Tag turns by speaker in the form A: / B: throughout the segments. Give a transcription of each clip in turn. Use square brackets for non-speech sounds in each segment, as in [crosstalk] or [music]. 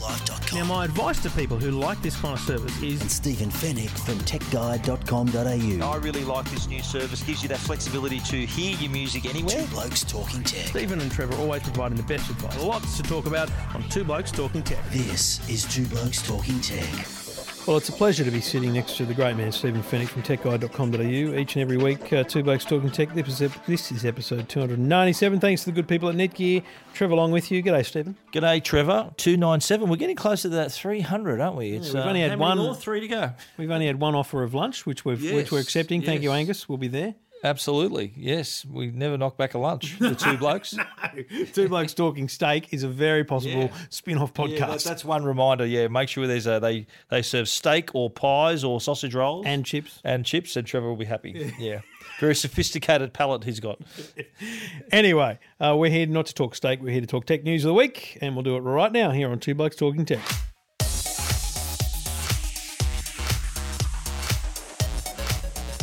A: YourTechLife.com.
B: Now, my advice to people who like this kind of service is
A: and Stephen Fenech from TechGuide.com.au.
C: I really like this new service. Gives you that flexibility to hear your music anywhere.
A: Two Blokes Talking Tech.
B: Stephen and Trevor always providing the best advice. Lots to talk about on Two Blokes Talking Tech.
A: This is Two Blokes Talking Tech.
B: Well, it's a pleasure to be sitting next to the great man Stephen Fenech from TechGuide.com.au each and every week. Uh, two Blokes Talking Tech. This is, this is episode 297. Thanks to the good people at Netgear. Trevor along with you. G'day, Stephen.
C: G'day, Trevor. 297. We're getting closer to that 300, aren't we? It's,
B: we've only had one-
C: more? Three to go.
B: We've only had one offer of lunch, which we've which we're
C: Yes,
B: accepting. Thank you. Angus. We'll be there.
C: Absolutely. Yes. We never knock back a lunch. The [laughs] two blokes. no.
B: Two Blokes Talking Steak is a very possible
C: Yeah.
B: spin-off podcast.
C: Yeah, that- that's one reminder. Yeah, make sure there's a they they serve steak or pies or sausage rolls
B: and chips.
C: and chips, and Trevor will be happy. Yeah, very sophisticated palate he's got. [laughs]
B: Anyway, uh, we're here not to talk steak. We're here to talk tech news of the week, and we'll do it right now here on Two Blokes Talking Tech.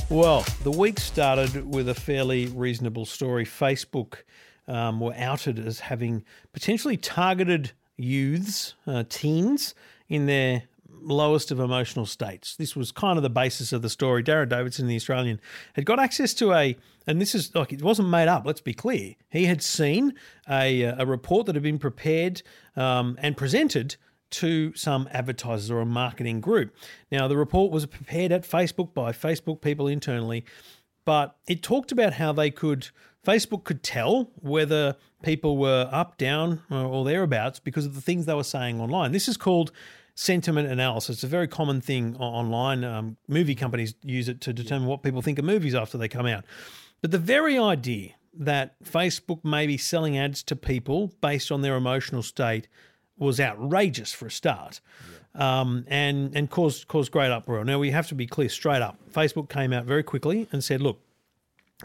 B: Well, the week started with a fairly reasonable story. Facebook um, were outed as having potentially targeted youths, uh, teens, in their lowest of emotional states. This was kind of the basis of the story. Darren Davidson, the Australian, had got access to a, and this is like it wasn't made up. Let's be clear. He had seen a a report that had been prepared um, and presented to some advertisers or a marketing group. Now, the report was prepared at Facebook by Facebook people internally, but it talked about how they could, Facebook could tell whether people were up, down, or thereabouts because of the things they were saying online. This is called sentiment analysis. It's a very common thing online. Um, movie companies use it to determine what people think of movies after they come out. But the very idea that Facebook may be selling ads to people based on their emotional state was outrageous for a start, um, and and caused caused great uproar. Now we have to be clear, straight up. Facebook came out very quickly and said, "Look,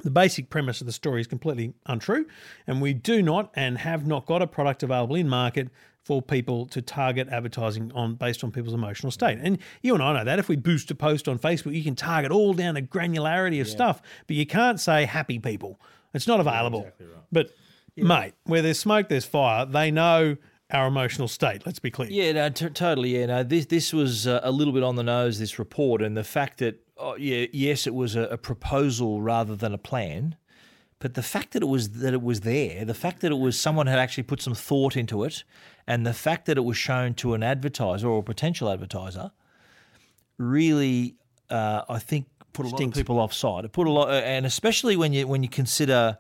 B: the basic premise of the story is completely untrue, and we do not and have not got a product available in market for people to target advertising on based on people's emotional state. And you and I know that if we boost a post on Facebook, you can target all down to granularity of stuff, but you can't say happy people. It's not available. But mate, where there's smoke, there's fire. They know our emotional state. Let's be clear.
C: Yeah, no, t- totally. Yeah, no, this this was uh, a little bit on the nose. This report and the fact that, oh, yeah, yes, it was a, a proposal rather than a plan, but the fact that it was that it was there, the fact that it was someone had actually put some thought into it, and the fact that it was shown to an advertiser or a potential advertiser, really, uh, I think, put a lot of people offside. It put a lot, and especially when you when you consider,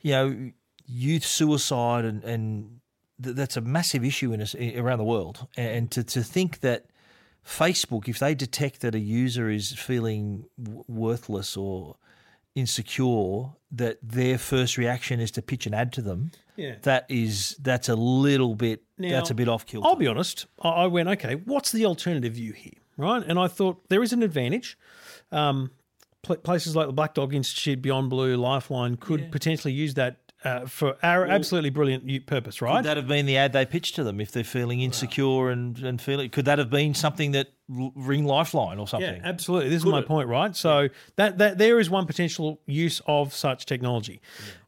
C: you know, youth suicide and and th- that's a massive issue in us around the world. And to to think that Facebook, if they detect that a user is feeling w- worthless or insecure, that their first reaction is to pitch an ad to them.
B: Yeah.
C: That is that's a little bit that's a bit off kilter.
B: I'll be honest. I I went, okay, what's the alternative view here, right? And I thought there is an advantage. Um, places like the Black Dog Institute, Beyond Blue, Lifeline could potentially use that uh, for our absolutely brilliant purpose, right?
C: Could that have been the ad they pitched to them if they're feeling insecure and, and feeling? Could that have been something that ring Lifeline or something?
B: yeah, absolutely. This is my point, right? So that that there is one potential use of such technology.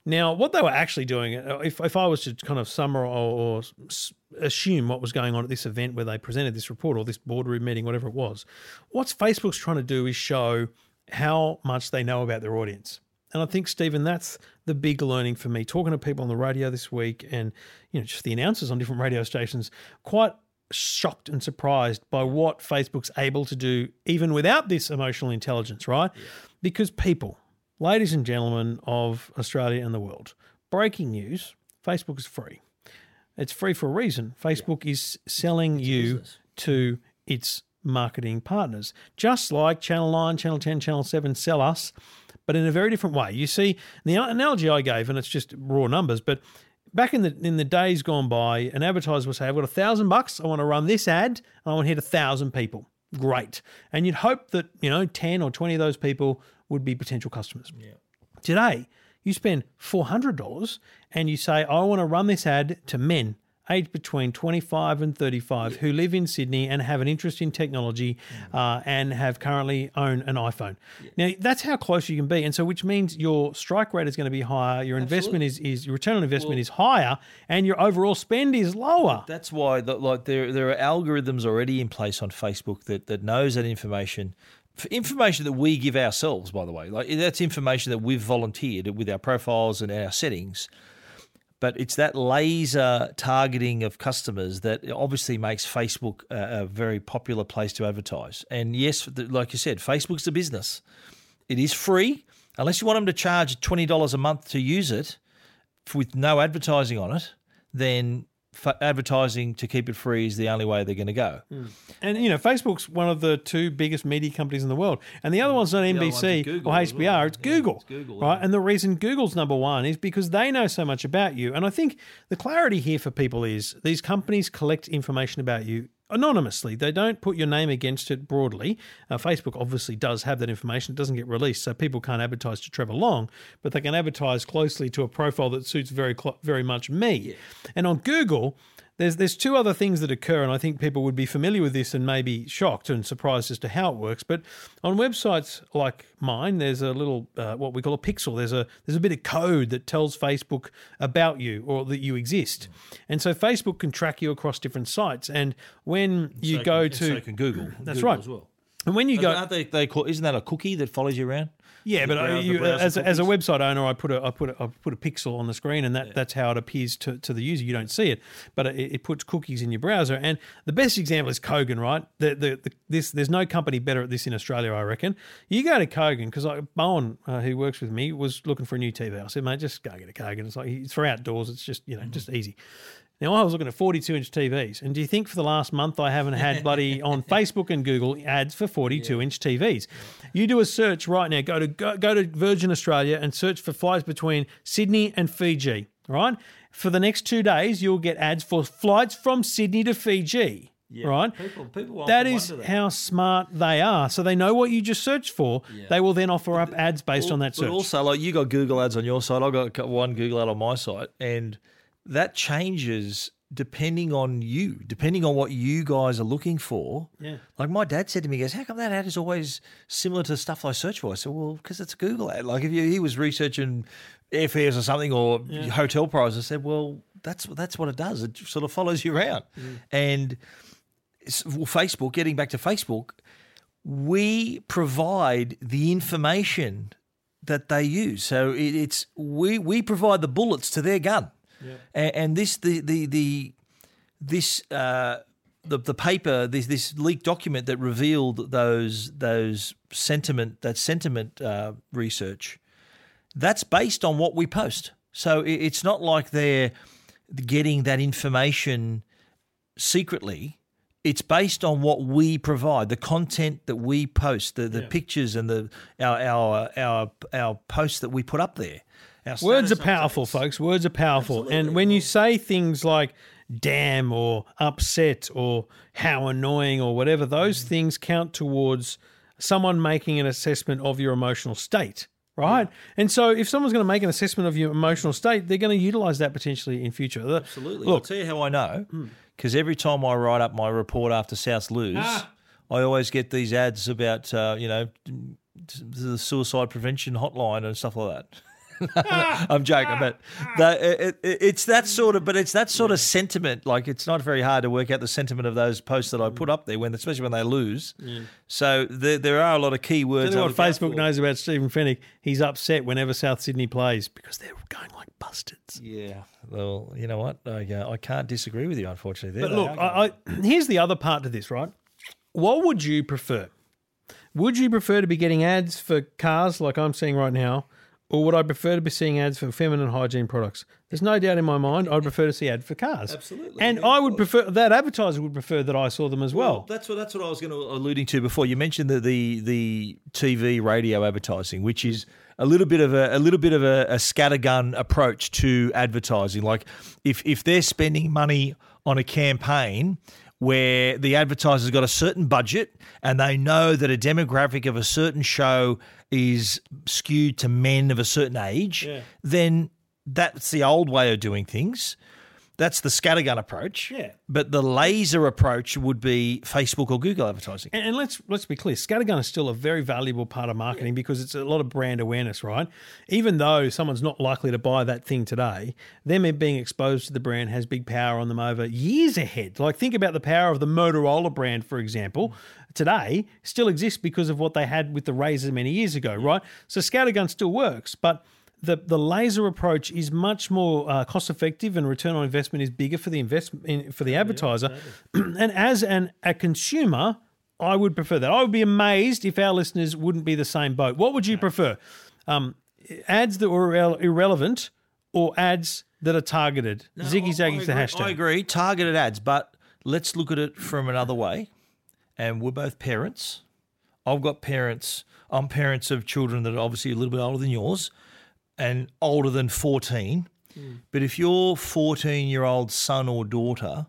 B: Now, what they were actually doing, uh, if if I was to kind of summarize or, or assume what was going on at this event where they presented this report or this boardroom meeting, whatever it was, what Facebook's trying to do is show how much they know about their audience. And I think, Stephen, that's the big learning for me. Talking to people on the radio this week and, you know, just the announcers on different radio stations, quite shocked and surprised by what Facebook's able to do, even without this emotional intelligence, right? Because people, ladies and gentlemen of Australia and the world, breaking news Facebook is free. It's free for a reason. Facebook is selling you to its marketing partners, just like Channel 9, Channel 10, Channel 7 sell us, but in a very different way. You see, the analogy I gave, and it's just raw numbers, but back in the in the days gone by, an advertiser would say, I've got a thousand bucks, I want to run this ad, and I want to hit a thousand people. Great. And you'd hope that, you know, 10 or 20 of those people would be potential customers. Yeah. Today, You spend $400 and you say, I want to run this ad to men aged between 25 and 35 who live in Sydney and have an interest in technology uh, and have currently own an iPhone. Now, that's how close you can be. And so, which means your strike rate is going to be higher, your investment is, is your return on investment is higher, and your overall spend is lower.
C: That's why, the, like, there there are algorithms already in place on Facebook that that knows that information. Information that we give ourselves, by the way, like that's information that we've volunteered with our profiles and our settings. But it's that laser targeting of customers that obviously makes Facebook a, a very popular place to advertise. And yes, th- like you said, Facebook's a business. It is free unless you want them to charge twenty dollars a month to use it with no advertising on it. Then advertising to keep it free is the only way they're going to go. Hmm.
B: And you know, Facebook's one of the two biggest media companies in the world, and the other hmm. one's not
C: one's
B: NBC
C: Google
B: or HBR.
C: well.
B: It's
C: Yeah,
B: Google,
C: it's Google,
B: right?
C: yeah.
B: And the reason Google's number one is because they know so much about you. And I think the clarity here for people is these companies collect information about you anonymously. They don't put your name against it broadly. Uh, Facebook obviously does have that information. It doesn't get released, so people can't advertise to Trevor Long, but they can advertise closely to a profile that suits very cl- very much me. And on Google. There's there's two other things that occur, and I think people would be familiar with this and maybe shocked and surprised as to how it works. But on websites like mine, there's a little uh, what we call a pixel. There's a there's a bit of code that tells Facebook about you or that you exist, and so Facebook can track you across different sites. And when you
C: So
B: go
C: can-
B: to
C: so Google.
B: That's
C: Google
B: right.
C: As well.
B: And when you go
C: Aren't they, they call, isn't that a cookie that follows you around?
B: Yeah, but
C: browser-
B: you,
C: browser
B: as, a, as a website owner, I put a I put a, I put a pixel on the screen, and that, that's how it appears to, to the user. You don't see it, but it, it puts cookies in your browser. And the best example is Kogan, right? The, the, the this there's no company better at this in Australia, I reckon. You go to Kogan because Bowen, uh, who works with me, was looking for a new TV. I said, mate, just go get a Kogan. It's like it's for outdoors. It's just you know just easy. Now I was looking at 42 inch TVs, and do you think for the last month I haven't had [laughs] bloody on Facebook and Google ads for 42 inch TVs? You do a search right now. Go to go, go to Virgin Australia and search for flights between Sydney and Fiji. Right for the next two days, you'll get ads for flights from Sydney to Fiji. Right,
C: People, people
B: that is how smart they are. So they know what you just searched for. They will then offer up ads based on that search.
C: But also, like you got Google ads on your site, I got one Google ad on my site, and that changes depending on you, depending on what you guys are looking for.
B: Yeah.
C: Like my dad said to me, he goes, "How come that ad is always similar to stuff I search for?" I said, "Well, because it's a Google ad. Like if you, he was researching airfares or something or hotel prices, I said, well, that's that's what it does. It sort of follows you around, mm. and." well, Facebook, getting back to Facebook, we provide the information that they use. So it, it's we we provide the bullets to their gun, and, and this the the the this uh, the the paper this this leaked document that revealed those those sentiment that sentiment uh, research that's based on what we post. So it- it's not like they're getting that information secretly. It's based on what we provide, the content that we post, the, the pictures and the our our our our posts that we put up there.
B: Words are powerful, folks. Words are powerful. And when you say things like damn or upset or how annoying or whatever, those mm-hmm. things count towards someone making an assessment of your emotional state, right? And so if someone's going to make an assessment of your emotional state, they're going to utilize that potentially in future.
C: Absolutely. I'll
B: Look,
C: tell you how I know. Hmm. Because every time I write up my report after South lose, ah. I always get these ads about, uh, you know, the suicide prevention hotline and stuff like that. [laughs] I'm joking, but the, it, it, it's that sort of, but it's that sort of sentiment. Like it's not very hard to work out the sentiment of those posts that I put up there, when especially when they lose. So there, there are a lot of key words.
B: What Facebook knows about Stephen Fenech. He's upset whenever South Sydney plays because they're going like bastards.
C: Yeah. Well, you know what? I, uh, I can't disagree with you, unfortunately. There
B: But look. I, I, [clears throat] here's the other part to this, right? What would you prefer? Would you prefer to be getting ads for cars like I'm seeing right now, or would I prefer to be seeing ads for feminine hygiene products? There's no doubt in my mind I'd prefer to see ad for cars.
C: Absolutely,
B: And
C: yeah,
B: I would prefer that advertiser would prefer that I saw them as well.
C: that's what that's what I was going to uh, alluding to before. You mentioned the the, the TV radio advertising, which is a little bit of a, a little bit of a, a scattergun approach to advertising. Like if if they're spending money on a campaign, where the advertiser's got a certain budget and they know that a demographic of a certain show is skewed to men of a certain age, then that's the old way of doing things. That's the scattergun approach.
B: Yeah.
C: But the laser approach would be Facebook or Google advertising.
B: And, and let's let's be clear, scattergun is still a very valuable part of marketing because it's a lot of brand awareness, right? Even though someone's not likely to buy that thing today, them being exposed to the brand has big power on them over years ahead. Like think about the power of the Motorola brand, for example. Today still exists because of what they had with the RAZR many years ago, right? So scattergun still works, but the the laser approach is much more uh, cost effective and return on investment is bigger for the investment for the advertiser. [clears throat] and as an a consumer, I would prefer that. I would be amazed if our listeners wouldn't be the same boat. What would you prefer? Um, ads that were irre- irrelevant or ads that are targeted? Ziggy Zaggy's the hashtag.
C: I agree. Targeted ads, but let's look at it from another way. And we're both parents. I've got parents. I'm parents of children that are obviously a little bit older than yours and older than 14. But if your 14 year old son or daughter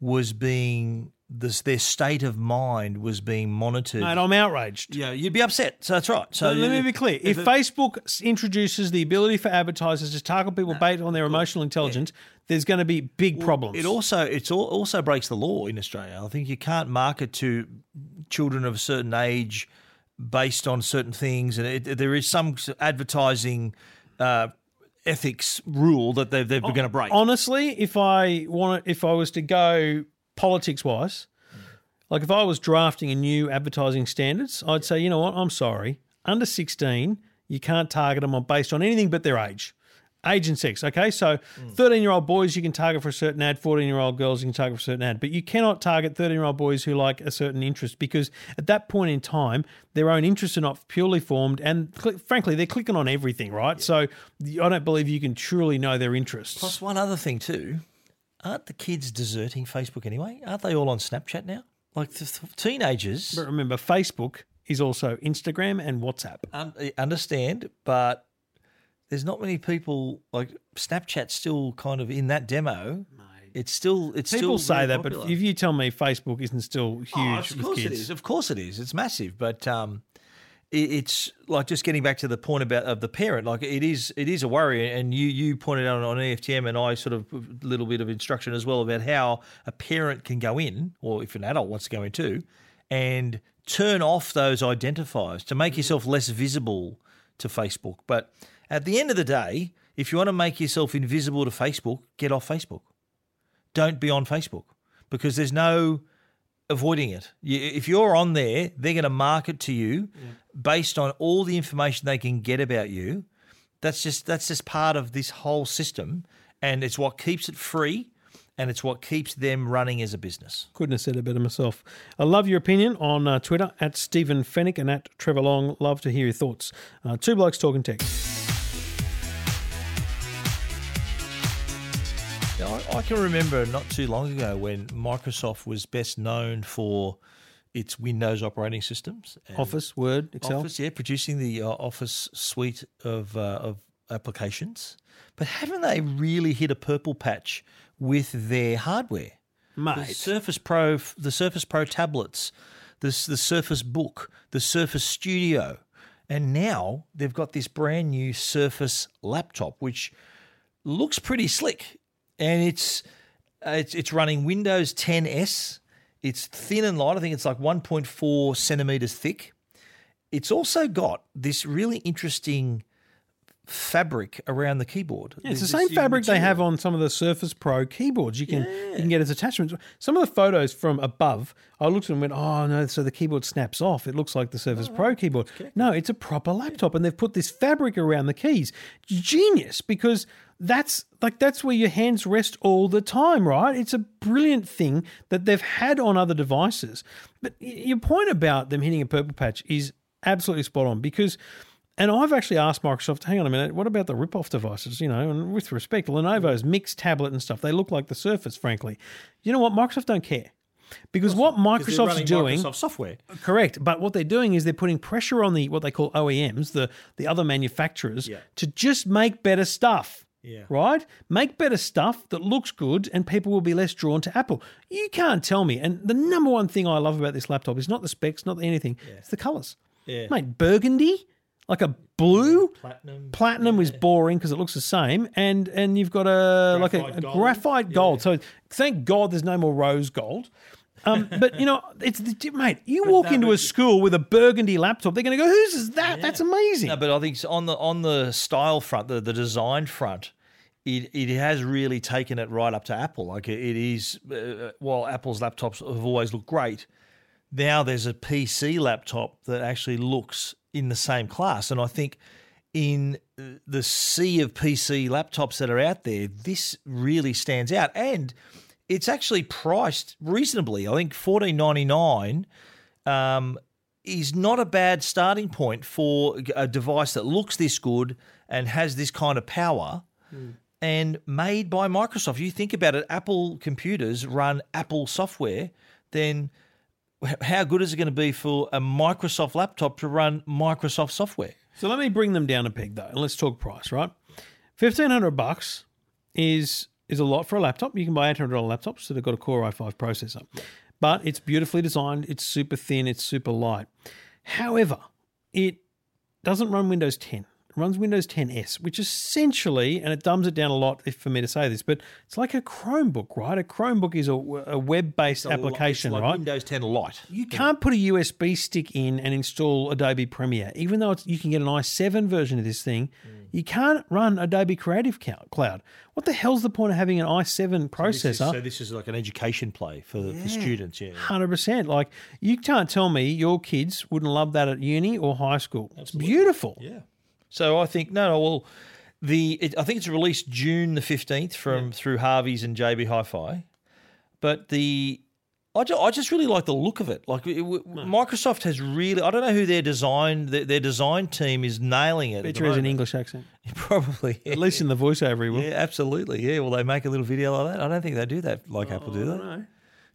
C: was being, this, their state of mind was being monitored,
B: Mate, I'm outraged.
C: yeah, you'd be upset. So that's right. So
B: So let me be clear. If,
C: it-
B: Facebook introduces the ability for advertisers to target people based on their emotional intelligence, there's going to be big problems.
C: It also it's al- also breaks the law in Australia. I think you can't market to children of a certain age based on certain things, and it, there is some advertising uh, ethics rule that they're, they're going to break.
B: Honestly, if I want, if I was to go politics wise, like if I was drafting a new advertising standards, I'd say, you know what, I'm sorry, under 16, you can't target them on based on anything but their age. Age and sex, okay? So, mm. 13 year old boys you can target for a certain ad, 14 year old girls you can target for a certain ad, but you cannot target 13 year old boys who like a certain interest because at that point in time, their own interests are not purely formed. And cl- frankly, they're clicking on everything, right? So, I don't believe you can truly know their interests.
C: Plus, one other thing too, aren't the kids deserting Facebook anyway? Aren't they all on Snapchat now? Like the th- teenagers
B: But remember, Facebook is also Instagram and WhatsApp.
C: un- understand, but there's not many people like Snapchat's still kind of in that demo. It's still it's
B: People
C: still
B: say
C: very
B: that, but if you tell me Facebook isn't still huge
C: Oh, of
B: with
C: course
B: kids,
C: it is. Of course it is. It's massive, but um, it, it's like just getting back to the point about of the parent. Like it is, it is a worry. And you you pointed out on EFTM, and I sort of a little bit of instruction as well about how a parent can go in, or if an adult wants to go in too, and turn off those identifiers to make yourself less visible to Facebook. But at the end of the day, if you want to make yourself invisible to Facebook, get off Facebook don't be on Facebook because there's no avoiding it. If you're on there, they're going to market to you based on all the information they can get about you. That's just that's just part of this whole system, and it's what keeps it free, and it's what keeps them running as a business.
B: couldn't have said it better myself. I love your opinion on uh, Twitter at Stephen Fenech and at Trevor Long. Love to hear your thoughts. Uh, two blokes talking tech.
C: I, can remember not too long ago when Microsoft was best known for its Windows operating systems. and-
B: Office, Word, Excel.
C: Office, yeah, producing the uh, Office suite of uh, of applications. But haven't they really hit a purple patch with their hardware? The
B: Mate,
C: Surface Pro, the Surface Pro tablets, the the Surface Book, the Surface Studio, and now they've got this brand new Surface laptop, which looks pretty slick, and it's uh, it's it's running Windows 10s. It's thin and light. I think it's like 1.4 centimeters thick. It's also got this really interesting fabric around the keyboard.
B: Yeah, it's the same fabric they have on some of the Surface Pro keyboards. You can you can get as attachments. Some of the photos from above, I looked at them and went, "Oh no!" So the keyboard snaps off. It looks like the Surface Pro keyboard. No, it's a proper laptop, and they've put this fabric around the keys. Genius, because that's like that's where your hands rest all the time, right? It's a brilliant thing that they've had on other devices. But your point about them hitting a purple patch is absolutely spot on because. And I've actually asked Microsoft, hang on a minute, what about the rip-off devices? You know, and with respect, Lenovo's mixed tablet and stuff, they look like the Surface, frankly. You know what? Microsoft don't care. Because what
C: 'Cause they're
B: Microsoft's doing,
C: Microsoft software.
B: correct, but what they're doing is they're putting pressure on the what they call OEMs, the the other manufacturers,
C: Yeah.
B: to just make better stuff.
C: Yeah.
B: Right? Make better stuff that looks good and people will be less drawn to Apple. You can't tell me. And the number one thing I love about this laptop is not the specs, not anything, it's the colors.
C: Yeah.
B: Mate, burgundy, like a blue.
C: Platinum.
B: Platinum is boring because it looks the same, and and you've got a like a,
C: Graphite
B: a
C: gold.
B: graphite gold. So thank God there's no more rose gold. Um, [laughs] but you know, it's the, mate. You walk into a school with a burgundy laptop, they're going to go, "Whose is that? That's amazing."
C: No, but I think on the on the style front, the, the design front, it, it has really taken it right up to Apple. Like it, it is, uh, while Apple's laptops have always looked great, now there's a PC laptop that actually looks in the same class. And I think in the sea of PC laptops that are out there, this really stands out. And it's actually priced reasonably. I think fourteen ninety nine um, is not a bad starting point for a device that looks this good and has this kind of power and made by Microsoft. You think about it, Apple computers run Apple software, then how good is it going to be for a Microsoft laptop to run Microsoft software?
B: So let me bring them down a peg though, and let's talk price. Right, fifteen hundred bucks is is a lot for a laptop. You can buy eight hundred dollar laptops that have got a Core i5 processor, but it's beautifully designed. It's super thin. It's super light. However, it doesn't run Windows 10. Runs Windows 10s, which essentially, and it dumbs it down a lot if for me to say this, but it's like a Chromebook, right? A Chromebook is a, a web-based application,
C: It's like
B: right?
C: Windows 10 Lite.
B: You can't put a USB stick in and install Adobe Premiere, even though it's, you can get an i7 version of this thing. Mm. You can't run Adobe Creative Cloud. What the hell's the point of having an i7 processor?
C: so this is like an education play for, for students. Yeah.
B: Hundred percent. Like you can't tell me your kids wouldn't love that at uni or high school. It's beautiful.
C: Yeah. So I think no, no. Well, the it, I think it's released June the fifteenth from through Harvey's and JB Hi-Fi, but the I, ju- I just really like the look of it. Like it, w Microsoft has really I don't know who their design their, their design team is nailing it. the
B: has an. English accent, [laughs]
C: Probably.
B: at least in the voiceover. He will.
C: Yeah, absolutely. Yeah. Will they make a little video like that? I don't think they do that like oh, Apple, do they?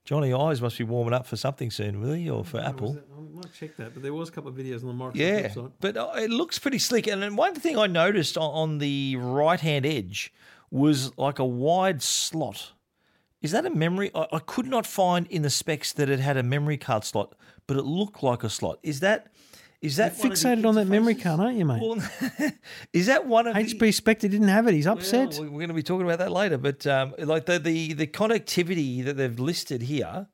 C: Jony Ive must be warming up for something soon, will he? Or for Apple?
B: I might check that, but there was a couple of videos on the Microsoft
C: Yeah,
B: website.
C: but uh, it looks pretty slick. And then one thing I noticed on, the right hand edge was like a wide slot. Is that a memory? I, I could not find in the specs that it had a memory card slot, but it looked like a slot. Is that is that
B: Fixated on that memory card, aren't you, mate?
C: Well, [laughs] is that one of the,
B: Spectre didn't have it. He's upset.
C: well, we're going to be talking about that later, but um, like the, the the connectivity that they've listed here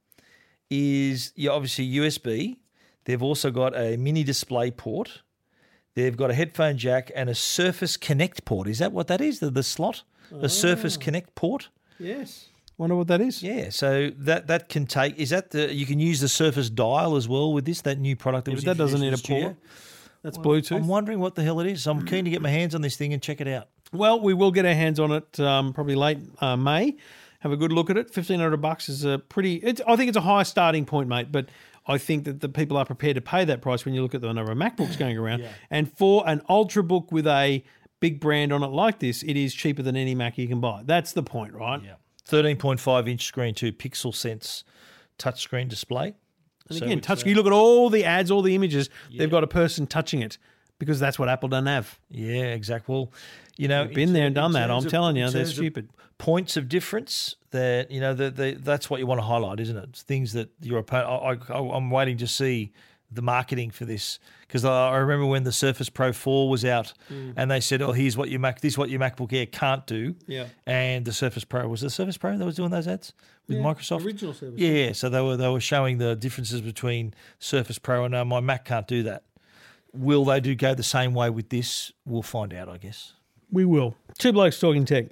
C: is yeah, obviously USB. They've also got a mini display port. They've got a headphone jack and a Surface Connect port. Is that what that is? The, the slot, the Surface Connect port.
B: yes. Wonder what that is.
C: Yeah, so that that can take. Is that the you can use the Surface Dial as well with this that new product that
B: Yeah,
C: was
B: that doesn't need a
C: introduced in the
B: port. That's
C: I'm wondering what the hell it is. So I'm keen to get my hands on this thing and check it out.
B: Well, we will get our hands on it um, probably late uh, May. Have a good look at it. Fifteen hundred bucks is a pretty. It's, I think it's a high starting point, mate. But I think that the people are prepared to pay that price when you look at the number of MacBooks going around. And for an ultrabook with a big brand on it like this, it is cheaper than any Mac you can buy. That's the point, right?
C: Yeah. 13.5 inch screen, too, Pixel Sense touchscreen display.
B: And
C: So
B: again, touch.
C: uh,
B: you look at all the ads, all the images. They've got a person touching it because that's what Apple don't have.
C: Yeah, exactly. Well, you know,
B: Been there and done that. I'm
C: of-
B: telling you, they're stupid.
C: Points of difference that you know that that's what you want to highlight, isn't it? It's things that your opponent. I, I, I'm waiting to see the marketing for this because I, remember when the Surface Pro 4 was out,
B: Mm.
C: and they said, "Oh, here's what your Mac, this is what your MacBook Air can't do."
B: Yeah.
C: And the Surface Pro was the Surface Pro that was doing those ads with Microsoft.
B: original Surface
C: Yeah, yeah. So they were they were showing the differences between Surface Pro and uh, my Mac can't do that. Will they do go the same way with this? We'll find out, I guess.
B: We will. Two blokes talking tech.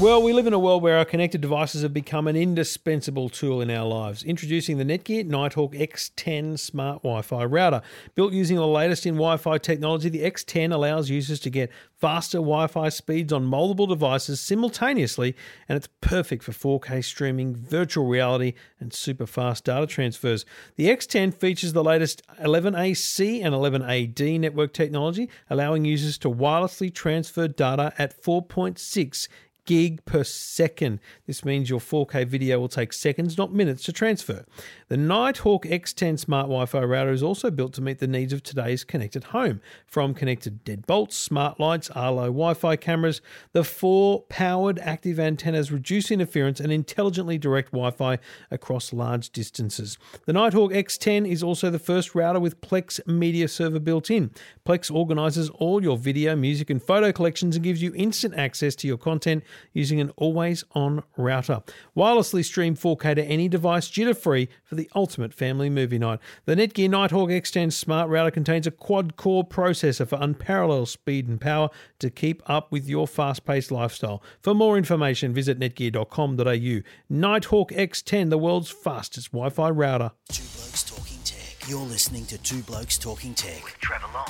B: Well, we live in a world where our connected devices have become an indispensable tool in our lives. Introducing the Netgear Nighthawk X10 smart Wi Fi router. Built using the latest in Wi Fi technology, the X10 allows users to get faster Wi Fi speeds on multiple devices simultaneously, and it's perfect for 4K streaming, virtual reality, and super fast data transfers. The X10 features the latest 11AC and 11AD network technology, allowing users to wirelessly transfer data at 4.6 gig per second. This means your 4K video will take seconds, not minutes, to transfer. The Nighthawk X10 smart Wi Fi router is also built to meet the needs of today's connected home. From connected deadbolts, smart lights, Arlo Wi Fi cameras, the four powered active antennas reduce interference and intelligently direct Wi Fi across large distances. The Nighthawk X10 is also the first router with Plex Media Server built in. Plex organizes all your video, music, and photo collections and gives you instant access to your content using an always on router. Wirelessly stream 4K to any device jitter free for the ultimate family movie night. The Netgear Nighthawk X10 smart router contains a quad core processor for unparalleled speed and power to keep up with your fast paced lifestyle. For more information, visit netgear.com.au. Nighthawk X10, the world's fastest Wi Fi router.
A: Two Blokes Talking Tech. You're listening to Two Blokes Talking Tech.
D: with Trevor Long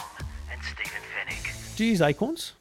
D: and Stephen Fenech.
B: Do you use Acorns?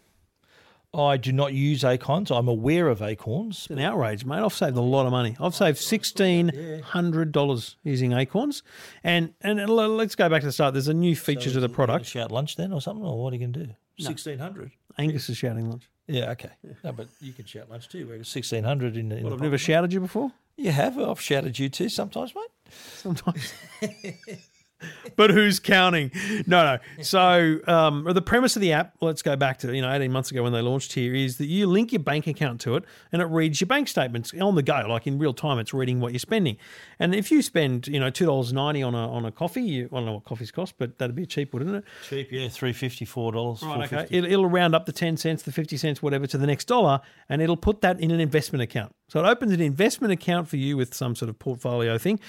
C: I do not use Acorns. I'm aware of Acorns.
B: It's an outrage, mate. I've saved a lot of money. I've saved sixteen hundred dollars using Acorns, and and let's go back to the start. There's a new feature to the product.
C: Shout lunch then or something, or what are you going to do? Sixteen hundred.
B: Angus is shouting lunch.
C: Yeah, okay. No, but you can shout lunch too. We're sixteen hundred in. in
B: Well, I've never shouted you before.
C: You have. I've shouted you too sometimes, mate.
B: sometimes. [laughs] [laughs] but who's counting? No, no. So um, the premise of the app, let's go back to you know 18 months ago when they launched here, is that you link your bank account to it and it reads your bank statements on the go, like in real time. It's reading what you're spending. And if you spend you know two dollars ninety on a on a coffee, you, I don't know what coffees cost, but that'd be cheap, wouldn't it?
C: Cheap, yeah, three fifty, four dollars,
B: Right, okay. It, it'll round up the 10 cents, the 50 cents, whatever, to the next dollar, and it'll put that in an investment account. So it opens an investment account for you with some sort of portfolio thing,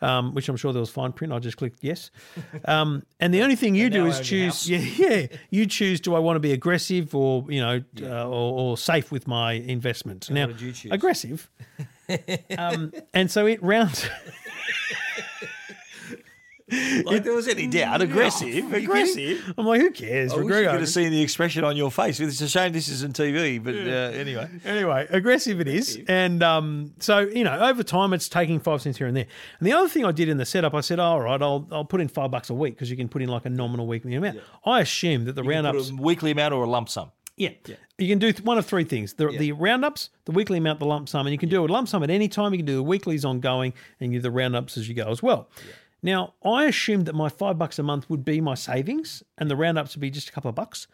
B: um, which I'm sure there was fine print. I just clicked yes. [laughs] Um, and the only thing you do is
C: I own your
B: choose, [laughs] yeah, yeah, you choose, do I want to be aggressive or, you know, uh, or, or safe with my investment? now,
C: did you choose?
B: aggressive. [laughs] um, and so it rounds.
C: Like there was any doubt, aggressive, aggressive.
B: I'm like, who cares?
C: I wish you could have seen the expression on your face. It's a shame this isn't TV, but uh, anyway.
B: Anyway, aggressive it is. And um, so, you know, over time it's taking five cents here and there. And the other thing I did in the setup, I said, all right, I'll, I'll put in five bucks a week because you can put in like a nominal weekly amount. I assume that the
C: Put
B: roundups,
C: a weekly amount or a lump sum.
B: yeah, you can do th- one of three things the, the roundups, the weekly amount, the lump sum. And you can do a lump sum at any time. You can do the weeklies ongoing and you do the roundups as you go as well. Now, I assumed that my five bucks a month would be my savings and the roundups would be just a couple of bucks.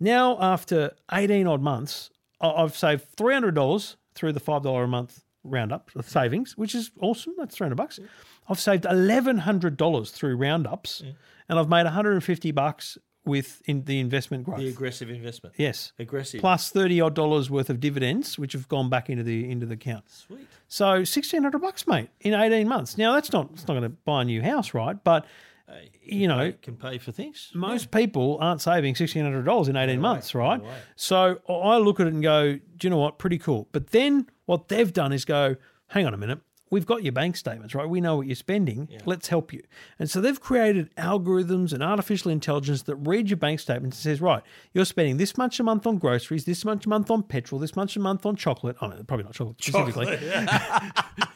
B: Now, after 18 odd months, I've saved $300 through the $5 a month roundup of savings, which is awesome. That's 300 bucks. I've saved $1,100 through roundups mm. and I've made 150 bucks with in the investment growth.
C: The aggressive investment.
B: yes.
C: Aggressive.
B: Plus 30 odd dollars worth of dividends, which have gone back into the into the account.
C: Sweet.
B: So 1600 bucks, mate, in 18 months. Now that's not it's not going to buy a new house, right? But you know,
C: Can pay for things.
B: most people aren't saving sixteen hundred dollars in eighteen months, right? So I look at it and go, do you know what? Pretty cool. But then what they've done is go, hang on a minute. We've got your bank statements, right? We know what you're spending. Let's help you. And so they've created algorithms and artificial intelligence that read your bank statements and says, right, you're spending this much a month on groceries, this much a month on petrol, this much a month on chocolate. I mean, probably not chocolate specifically. [laughs]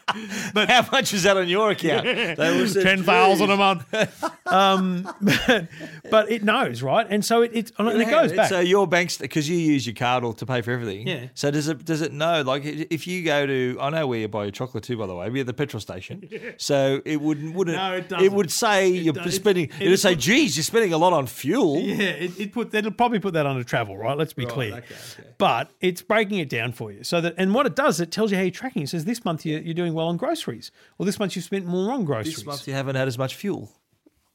C: But how much is that on your account? [laughs]
B: Ten thousand a month. [laughs] um, but, but it knows, right? And so it, it, it goes back.
C: So your bank's because you use your card all to pay for everything.
B: Yeah.
C: So does it does it know like if you go to I know where you buy your chocolate too by the way, we're at the petrol station. [laughs] So it wouldn't wouldn't
B: No, it doesn't.
C: would say you're
B: does-
C: spending.
B: it-
C: It, would say, "Geez, you're spending a lot on fuel."
B: Yeah, it, it put it'll probably put that under travel, right? Let's be clear.
C: okay, okay.
B: But it's breaking it down for you. So that and what it does, it tells you how you're tracking. It says this month you're, you're doing well on groceries, or this month you've spent more on groceries.
C: This month you haven't had as much fuel.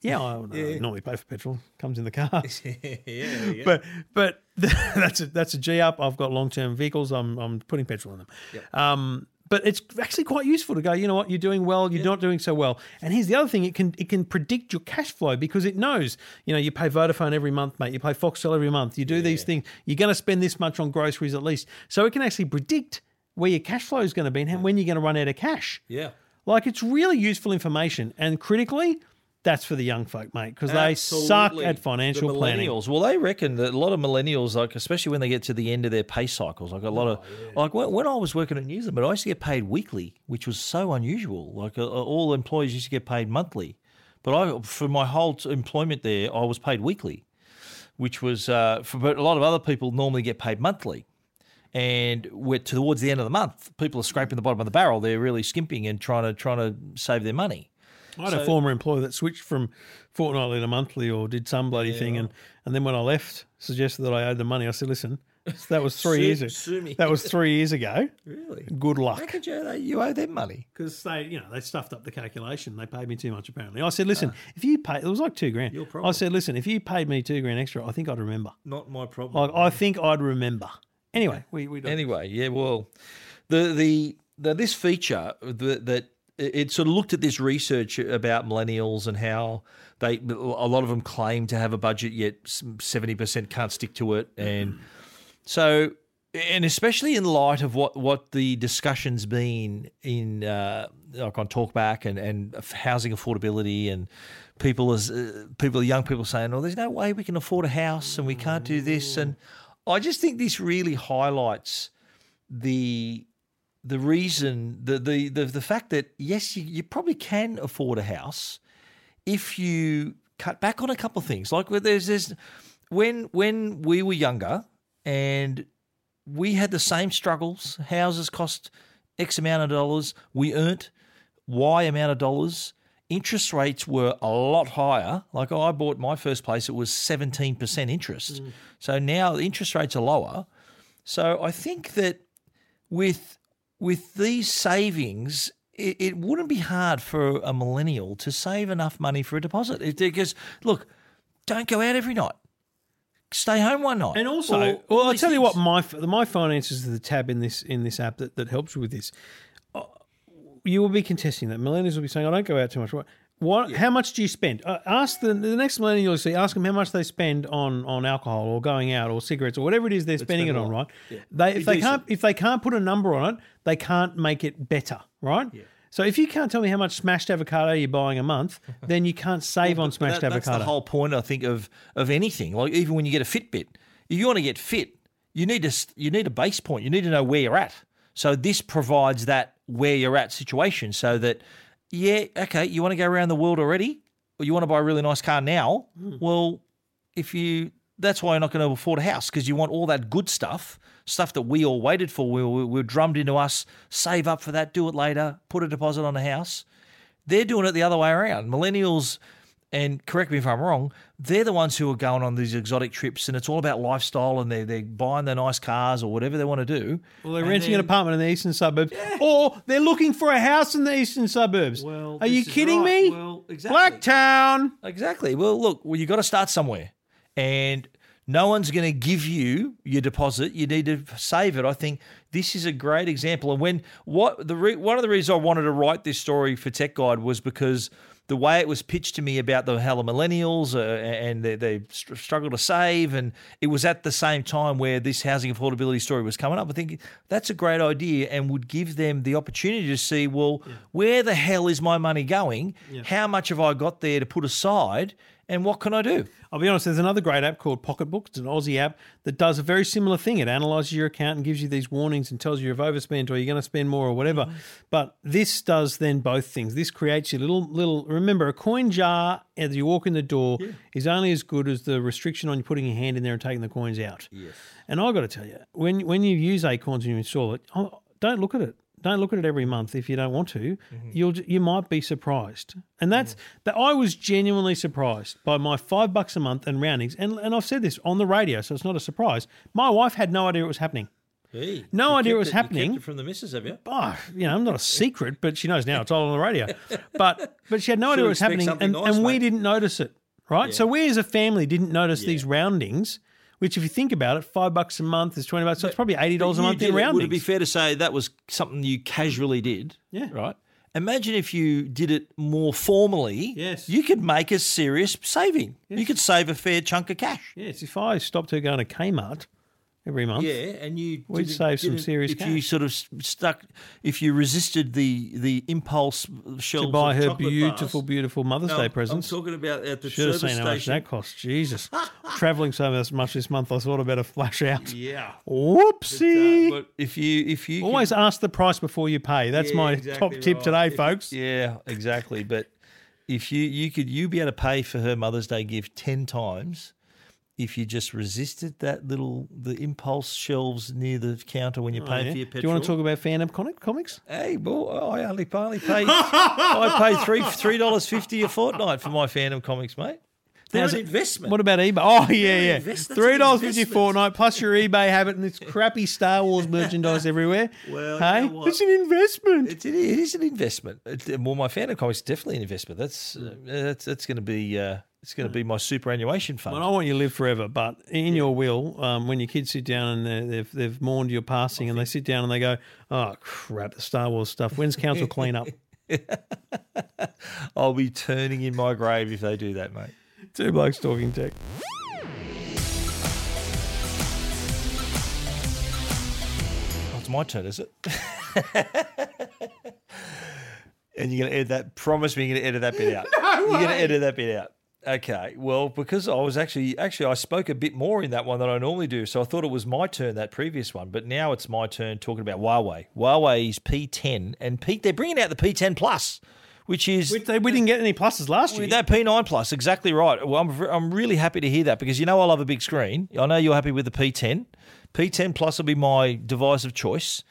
B: yeah, I, I normally pay for petrol. Comes in the car. [laughs]
C: yeah,
B: but but [laughs] that's a that's a G up. I've got long term vehicles. I'm I'm putting petrol in them. Um, but it's actually quite useful to go. You know what? You're doing well. You're not doing so well. And here's the other thing: it can it can predict your cash flow because it knows. You know, you pay Vodafone every month, mate. You pay Foxtel every month. You do these things. You're going to spend this much on groceries at least. So it can actually predict where your cash flow is going to be and when you're going to run out of cash.
C: yeah.
B: Like it's really useful information. And critically, that's for the young folk, mate, because they suck at financial
C: the
B: planning.
C: Well, they reckon that a lot of millennials, like especially when they get to the end of their pay cycles, like a lot of like when, when I was working at New Zealand, but I used to get paid weekly, which was so unusual. Like uh, all employees used to get paid monthly, but I for my whole t- employment there, I was paid weekly, which was uh, for but a lot of other people normally get paid monthly. And we're towards the end of the month, people are scraping the bottom of the barrel. They're really skimping and trying to trying to save their money.
B: I had a former employer that switched from fortnightly to monthly or did some bloody thing, and, and then when I left, suggested that I owed the money. I said, "Listen, [laughs] that was three years. ago. That was three years ago.
C: Really?
B: Good
C: How
B: luck."
C: could you, you owe them money?
B: Because they, you know, they stuffed up the calculation. They paid me too much. Apparently, I said, "Listen, ah. if you pay, it was like two grand."
C: Your
B: I
C: problem.
B: said, "Listen, if you paid me two grand extra, I think I'd remember.
C: Not my problem.
B: Like, I think I'd remember." Anyway, we we
C: Anyway, yeah, well, the the, the this feature that that it sort of looked at this research about millennials and how they a lot of them claim to have a budget yet seventy percent can't stick to it, and so and especially in light of what what the discussion's been in uh, like on Talkback and and housing affordability and people as uh, people young people saying, "Oh, there's no way we can afford a house and we can't do this," and I just think this really highlights the the reason the the the, the fact that yes, you, you probably can afford a house if you cut back on a couple of things. Like there's this when when we were younger and we had the same struggles. Houses cost X amount of dollars. We earned Y amount of dollars. Interest rates were a lot higher. Like I bought my first place, it was 17% interest. Mm. So now the interest rates are lower. So I think that with with these savings, it, it wouldn't be hard for a millennial to save enough money for a deposit. It, because look, don't go out every night. Stay home one night.
B: And also,
C: Or-
B: well, I'll tell you what, my my finances are the tab in this in this app that, that helps you with this. You will be contesting that. Millennials will be saying, "I don't go out too much." What? what How much do you spend? Uh, ask the the next millennial you see. Ask them how much they spend on on alcohol or going out or cigarettes or whatever it is they're spending it on. Right? They if they
C: decent.
B: can't if they can't put a number on it, they can't make it better. Right? Yeah. So if you can't tell me how much smashed avocado you're buying a month, [laughs] then you can't save on smashed
C: that- That's
B: avocado.
C: the whole point, I think, of of anything. Like even when you get a Fitbit, if you want to get fit, you need to you need a base point. You need to know where you're at. So this provides that where you're at situation, so that yeah, okay, you want to go around the world already, or you want to buy a really nice car now.
B: Hmm.
C: Well, if you that's why you're not going to afford a house because you want all that good stuff, stuff that we all waited for. We were, we were drummed into us. Save up for that. Do it later. Put a deposit on a house. They're doing it the other way around. Millennials, and correct me if I'm wrong, they're the ones who are going on these exotic trips, and it's all about lifestyle, and they're, they're buying the nice cars or whatever they want to do.
B: Well, they're
C: And
B: renting an apartment in the eastern suburbs, or they're looking for a house in the eastern suburbs.
C: Well,
B: are you kidding
C: right.
B: me?
C: Well, exactly.
B: Blacktown.
C: Exactly. Well, look, well, you got to start somewhere, and no one's going to give you your deposit. You need to save it. I think this is a great example. And when what the re, one of the reasons I wanted to write this story for Tech Guide was because the way it was pitched to me about the how the millennials uh, and they, they struggle to save, and it was at the same time where this housing affordability story was coming up. I think that's a great idea and would give them the opportunity to see, well, where the hell is my money going? How much have I got there to put aside? And what can I do?
B: I'll be honest, there's another great app called Pocketbook. It's an Aussie app that does a very similar thing. It analyzes your account and gives you these warnings and tells you you've overspent or you're going to spend more or whatever. Mm-hmm. But this does then both things. This creates your little little remember a coin jar as you walk in the door is only as good as the restriction on you putting your hand in there and taking the coins out. Yes. And I've got to tell you, when when you use Acorns and you install it, oh, don't look at it. Don't look at it every month if you don't want to. Mm-hmm. You'll you might be surprised, and that's mm-hmm. that. I was genuinely surprised by my five bucks a month and roundings, and and I've said this on the radio, so it's not a surprise. My wife had no idea it was happening.
C: Hey,
B: No idea it was
C: kept
B: happening.
C: it from the missus, have you?
B: Oh, you know, I'm not a secret, but she knows now. It's all on the radio. [laughs] But but she had no idea
C: She'll
B: it was happening, and,
C: nice,
B: and we didn't notice it. Right. So we as a family didn't notice these roundings. Which, if you think about it, five bucks a month is twenty bucks. So it's probably eighty dollars a month
C: did
B: in
C: it. Would it be fair to say that was something you casually did?
B: Yeah.
C: Right. Imagine if you did it more formally.
B: Yes.
C: You could make a serious saving. You could save a fair chunk of cash.
B: Yes, if I stopped her going to Kmart every month,
C: Yeah, and you
B: We'd
C: didn't-
B: save some
C: didn't-
B: serious
C: if you sort of stuck, if you resisted the the impulse
B: to buy her beautiful,
C: bars.
B: beautiful Mother's
C: No,
B: Day
C: I'm
B: presents.
C: talking about at the
B: Should have seen how much
C: station.
B: that cost. Jesus, [laughs] traveling so much this month, I thought I better flash out.
C: Yeah.
B: Uh, Whoopsie!
C: But if you if you
B: Always ask the price before you pay. That's
C: Yeah,
B: my
C: exactly
B: top tip today,
C: If-
B: folks.
C: Yeah, exactly. But if you you could you be able to pay for her Mother's Day gift ten times, if you just resisted that little the impulse shelves near the counter when you're paying
B: Oh, Yeah.
C: for your petrol.
B: Do you want to talk about Phantom comic, comics?
C: Hey, boy, I only, only paid [laughs] I paid three three dollars fifty a fortnight for my Phantom comics, mate. They're
B: How's
C: an
B: it-
C: investment.
B: What about eBay? Oh yeah, yeah.
C: invest-
B: Three dollars fifty fortnight plus your [laughs] eBay habit and this crappy Star Wars merchandise everywhere.
C: Well, you
B: hey,
C: know what?
B: it's an investment.
C: It, it is an investment. It, well, my Phantom comics is definitely an investment. That's uh, that's that's going to be uh, it's going to be my superannuation fund.
B: Well, I want you to live forever, but in your will, um, when your kids sit down and they've they've mourned your passing, and they sit down and they go, "Oh crap, the Star Wars stuff. When's council clean up?" [laughs]
C: I'll be turning in my grave if they do that, mate.
B: Two blokes talking tech.
C: Oh, it's my turn, is it? [laughs] and you're going to edit that. Promise me you're going to edit that bit out. [laughs] no You're going to edit that bit out. Okay. Well, because I was actually actually I spoke a bit more in that one than I normally do, so I thought it was my turn that previous one, but now it's my turn talking about Huawei. Huawei's P10 and P, they're bringing out the P10 Plus, which is
B: We, they, we didn't get any pluses last year.
C: that P9 Plus, exactly right. Well, I'm, I'm really happy to hear that because you know I love a big screen. I know you're happy with the P10. P10 Plus will be my device of choice.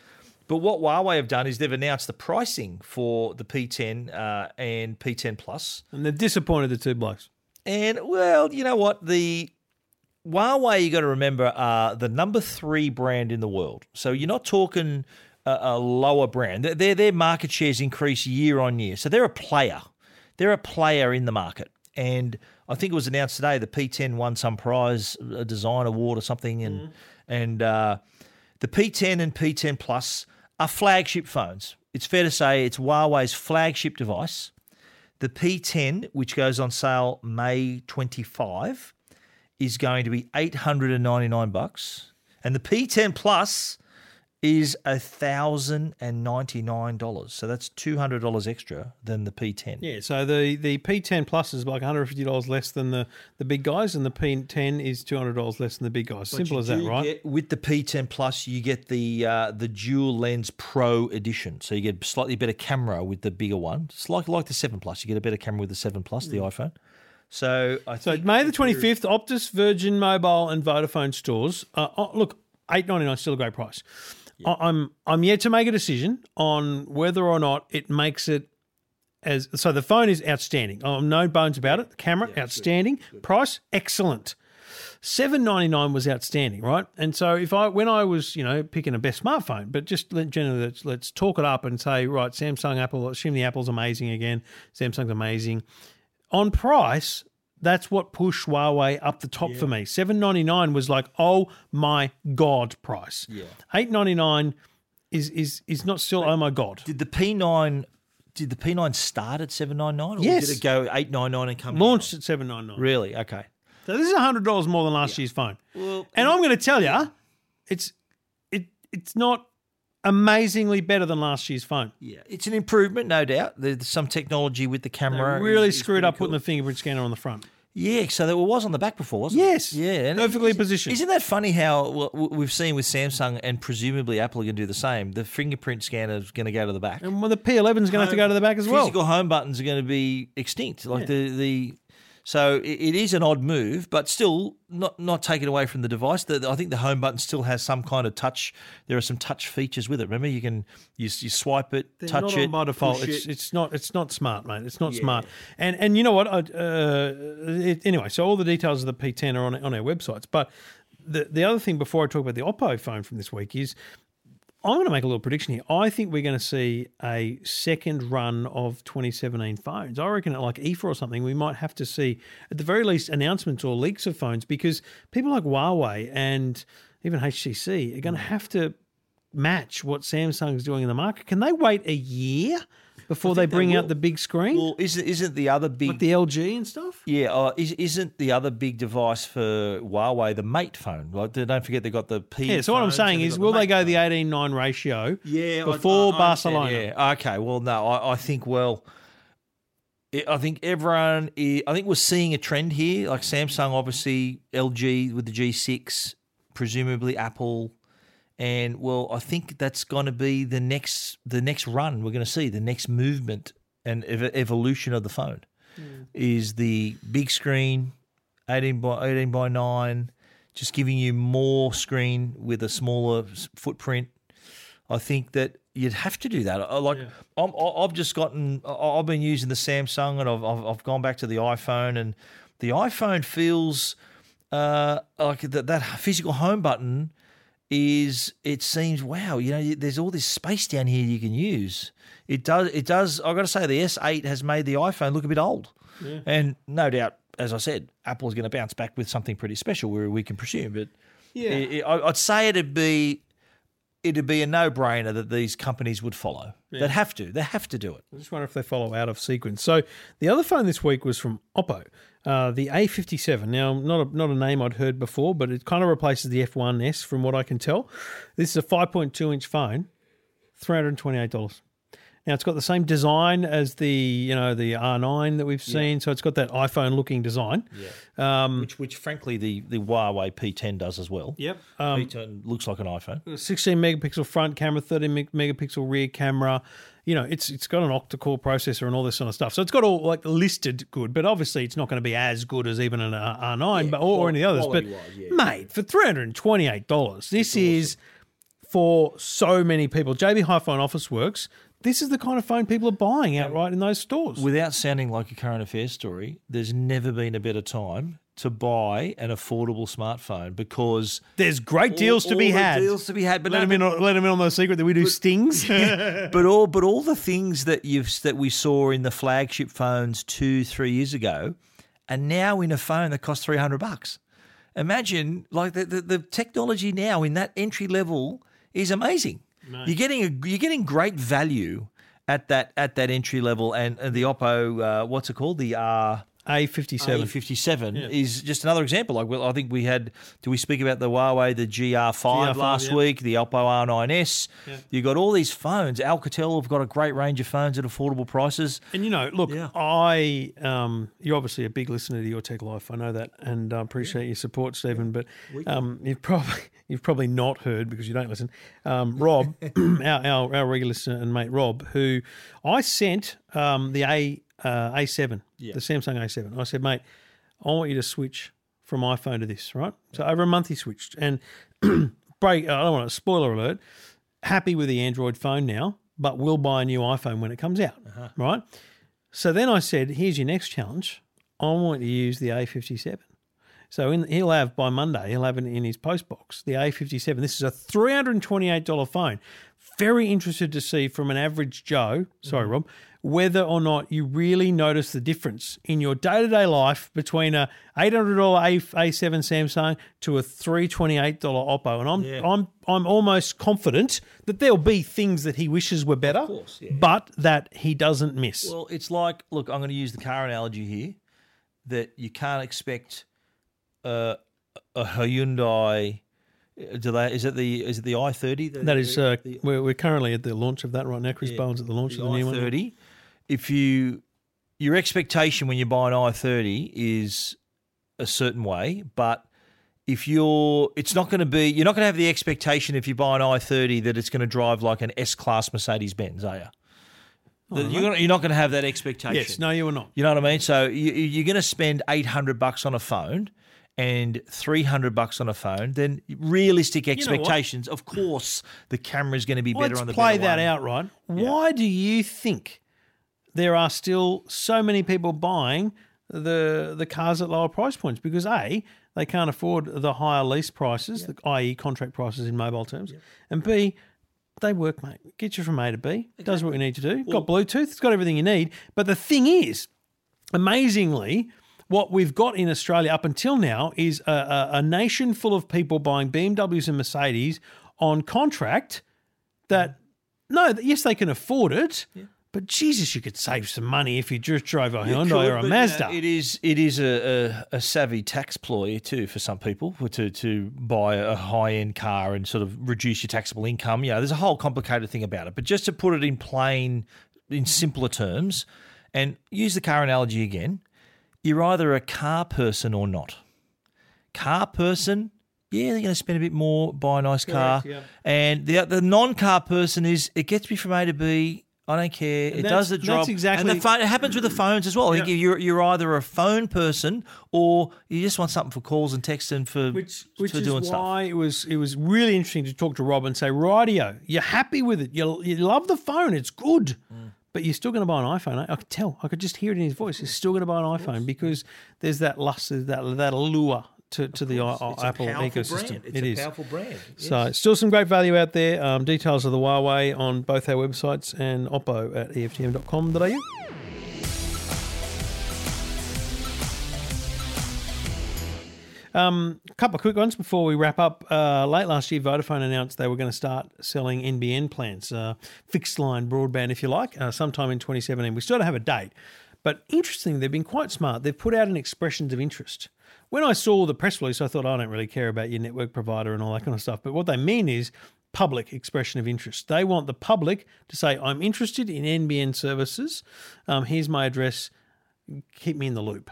C: But what Huawei have done is they've announced the pricing for the P10 uh, and P10 Plus.
B: and they've disappointed the two blokes.
C: And well, you know what? The Huawei, you got to remember, are the number three brand in the world. So you're not talking a, a lower brand. Their, their market shares increase year on year. So they're a player. They're a player in the market. And I think it was announced today the P10 won some prize, a design award or something, and and uh, the P10 and P10 Plus are flagship phones. It's fair to say it's Huawei's flagship device. The P10, which goes on sale May 25, is going to be 899 bucks, and the P10 Plus is $1,099. So that's $200 extra than the P10.
B: Yeah, so the, the P10 Plus is like $150 less than the, the big guys, and the P10 is $200 less than the big guys. Simple as that, right?
C: get- with the P10 Plus, you get the uh, the dual lens Pro edition, so you get slightly better camera with the bigger one. It's like like the Seven Plus. You get a better camera with the Seven Plus, the iPhone. So I
B: So
C: think
B: May the 25th, Optus, Virgin Mobile, and Vodafone stores. Uh, oh, look, eight ninety nine still a great price. I'm I'm yet to make a decision on whether or not it makes it as so. The phone is outstanding. Oh, no bones about it. The camera outstanding. Price excellent. Seven ninety nine was outstanding, right? And so if I when I was you know picking a best smartphone, but just let- generally let's, let's talk it up and say right, Samsung, Apple. Assume the Apple's amazing again. Samsung's amazing on price, that's what pushed Huawei up the top for me. Seven ninety nine was like, oh my god, price. Yeah. Eight ninety nine is is is not still oh my god.
C: Did the P9 did the P9 start at seven nine nine? Or
B: Yes.
C: Did it go eight nine nine and come
B: Launched at seven ninety nine.
C: Really? Okay.
B: So this is hundred dollars more than last year's phone.
C: Well,
B: And I'm going to tell you, it's it it's not amazingly better than last year's phone.
C: yeah, it's an improvement, no doubt. There's some technology with the
B: They
C: camera.
B: really
C: is- is
B: screwed up
C: cool.
B: putting the fingerprint scanner on the front.
C: Yeah, so that was on the back before, wasn't
B: Yes.
C: it? Yeah,
B: Perfectly positioned.
C: Isn't that funny how we've seen with Samsung and presumably Apple are going to do the same? The fingerprint scanner is going to go to the back.
B: And well, the P11 is going to have to go to the back as well.
C: Physical home buttons are going to be extinct. Like the the so it, it is an odd move, but still not not taken away from the device. The, I think the home button still has some kind of touch. There are some touch features with it. Remember, you can you, you swipe it,
B: They're
C: touch it
B: by default. It's
C: it.
B: it's not it's not smart, mate. It's not smart. And and you know what? I, uh, it, anyway, so all the details of the P10 are on on our websites. But the the other thing before I talk about the Oppo phone from this week is I'm going to make a little prediction here. I think we're going to see a second run of 2017 phones. I reckon at like IFA or something, we might have to see at the very least announcements or leaks of phones because people like Huawei and even HTC are going to mm. have to match what Samsung's doing in the market. Can they wait a year before they
C: they
B: bring out the big screen,
C: Well, isn't isn't the other big
B: like the LG and stuff?
C: Yeah, uh, is, isn't the other big device for Huawei the Mate phone? Like, don't forget they got the P.
B: Yeah. So what I'm saying is, will
C: the
B: they go
C: phone.
B: the 18:9 ratio?
C: Yeah,
B: before
C: I- I
B: Barcelona.
C: Yeah. Okay. Well, no, I, I think well, I think everyone. i- I think we're seeing a trend here. Like Samsung, obviously, LG with the G6, presumably Apple, and well, I think that's going to be the next the next run we're going to see the next movement and ev- evolution of the phone
B: Hmm.
C: is the big screen. 18 by 18 by 9, just giving you more screen with a smaller footprint. I think that you'd have to do that. I, like I'm, I- I've just gotten, I've been using the Samsung and I've, I've, I've gone back to the iPhone, and the iPhone feels uh, like that, that physical home button is it seems wow you know there's all this space down here you can use. It does it does i've got to say the s8 has made the iphone look a bit old. And no doubt as i said apple is going to bounce back with something pretty special where we can presume but
B: Yeah.
C: I- I- i'd say it'd be it'd be a no-brainer that these companies would follow. They'd have to they have to do it.
B: I just wonder if they follow out of sequence. So the other phone this week was from Oppo, uh, the A57. Now, not a, not a name I'd heard before, but it kind of replaces the F1S from what I can tell. This is a 5.2 inch phone, $328. Now it's got the same design as the you know the R9 that we've seen, so it's got that iPhone looking design.
C: which which frankly the the huawei p10 does as well
B: Yep. Um,
C: p10 looks like an iphone
B: 16 megapixel front camera, 30 megapixel rear camera. You know, it's it's got an octa-core processor and all this sort of stuff. So it's got all like listed good, but obviously it's not going to be as good as even an uh, R- R9 but, or, or any others. But
C: quality-wise, yeah.
B: mate, for $328, this is for so many people. JB Hi-Fi and Officeworks, this is the kind of phone people are buying outright in those stores.
C: without sounding like a current affairs story, there's never been a better time to buy an affordable smartphone because
B: There's great deals to
C: all
B: be had.
C: Deals to be had, but
B: let
C: no,
B: them in. On, let them in on the secret that we do stings. [laughs] [laughs]
C: but all but all the things that you've that we saw in the flagship phones two three years ago, are now in a phone that costs three hundred bucks. Imagine like the, the the technology now in that entry level is amazing. You're getting a you're getting great value at that at that entry level, and, and the Oppo uh, what's it called the R.
B: A57.
C: A57 is just another example. Like, well, I think we had. Do we speak about the Huawei, the GR5
B: GR5,
C: last
B: yeah.
C: week, the Oppo R9S? You've got all these phones. Alcatel have got a great range of phones at affordable prices.
B: And you know, look,
C: Yeah.
B: I um, you're obviously a big listener to Your Tech Life. I know that, and I appreciate your support, Stephen. But um, you've probably [laughs] you've probably not heard because you don't listen. Um, Rob, [coughs] our, our our regular listener and mate Rob, who I sent um, the A uh, A7, the Samsung A7. I said, mate, I want you to switch from iPhone to this, right? So over a month he switched, and [clears throat] break. I don't want to spoiler alert. Happy with the Android phone now, but will buy a new iPhone when it comes out, right? So then I said, here's your next challenge. I want you to use the A57. So in, he'll have by Monday, he'll have it in his post box, the A57. This is a $328 phone. Very interested to see from an average Joe, sorry, mm-hmm. Rob, whether or not you really notice the difference in your day to day life between a $800 A, A7 Samsung to a $328 Oppo. And I'm, I'm, I'm almost confident that there'll be things that he wishes were better,
C: course, yeah.
B: but that he doesn't miss.
C: Well, it's like, look, I'm going to use the car analogy here that you can't expect uh, a Hyundai. Do they, is it the is it the i30? The,
B: That is, uh,
C: the,
B: we're, we're currently at the launch of that right now. Chris Bowen's at the launch
C: the
B: of the new one.
C: i30. If you your expectation when you buy an i30 is a certain way, but if you're, it's not going to be. You're not going to have the expectation if you buy an i30 that it's going to drive like an S class Mercedes Benz, are you? You're, you're not going to have that expectation.
B: Yes, no, you are not.
C: You know what I mean? So you, you're going to spend 800 bucks on a phone and 300 bucks on a phone, then realistic expectations, of course, the camera is going to be better
B: Let's
C: on the
B: play that
C: one.
B: out, right? Why do you think there are still so many people buying the the cars at lower price points? Because a they can't afford the higher lease prices, the, i.e., contract prices in mobile terms, and b they work, mate. Get you from A to B. Does what you need to do. got Bluetooth. It's got everything you need. But the thing is, amazingly, what we've got in Australia up until now is a, a, a nation full of people buying BMWs and Mercedes on contract that, no, yes, they can afford it, but Jesus, you could save some money if you just drove a Hyundai
C: Could,
B: or a
C: you
B: Mazda.
C: know, it is it is a, a, a savvy tax ploy too for some people to to buy a high end car and sort of reduce your taxable income. Know, there's a whole complicated thing about it. But just to put it in plain, in simpler terms, and use the car analogy again, you're either a car person or not. Car person. Yeah, they're going to spend a bit more, buy a nice car.
B: yeah.
C: And the the non car person is it gets me from A to B I don't care. it does the job.
B: that's exactly-
C: And the phone, it happens with the phones as well.
B: Yeah.
C: you're you're either a phone person or you just want something for calls and texts and for
B: which which
C: for
B: is
C: doing stuff.
B: why it was it was really interesting to talk to Rob and say, "Radio, you're happy with it. You you love the phone. It's good."
C: Mm.
B: But you're still going to buy an iPhone. I, I could tell. I could just hear it in his voice. He's still going to buy an iPhone because there's that lust, there's that that allure to, to the i-
C: It's
B: Apple ecosystem.
C: brand. It's
B: It
C: a
B: is.
C: powerful brand.
B: So still some great value out there. Um, details of the Huawei on both our websites and Oppo at eftm.com.au. Um, a couple of quick ones before we wrap up. Uh, late last year, Vodafone announced they were going to start selling NBN plans, uh, fixed line broadband, if you like, uh, sometime in 2017. We still don't have a date, but interesting, they've been quite smart. They've put out an expressions of interest. When I saw the press release, I thought I don't really care about your network provider and all that kind of stuff. But what they mean is public expression of interest. They want the public to say, "I'm interested in NBN services. Um, here's my address. Keep me in the loop."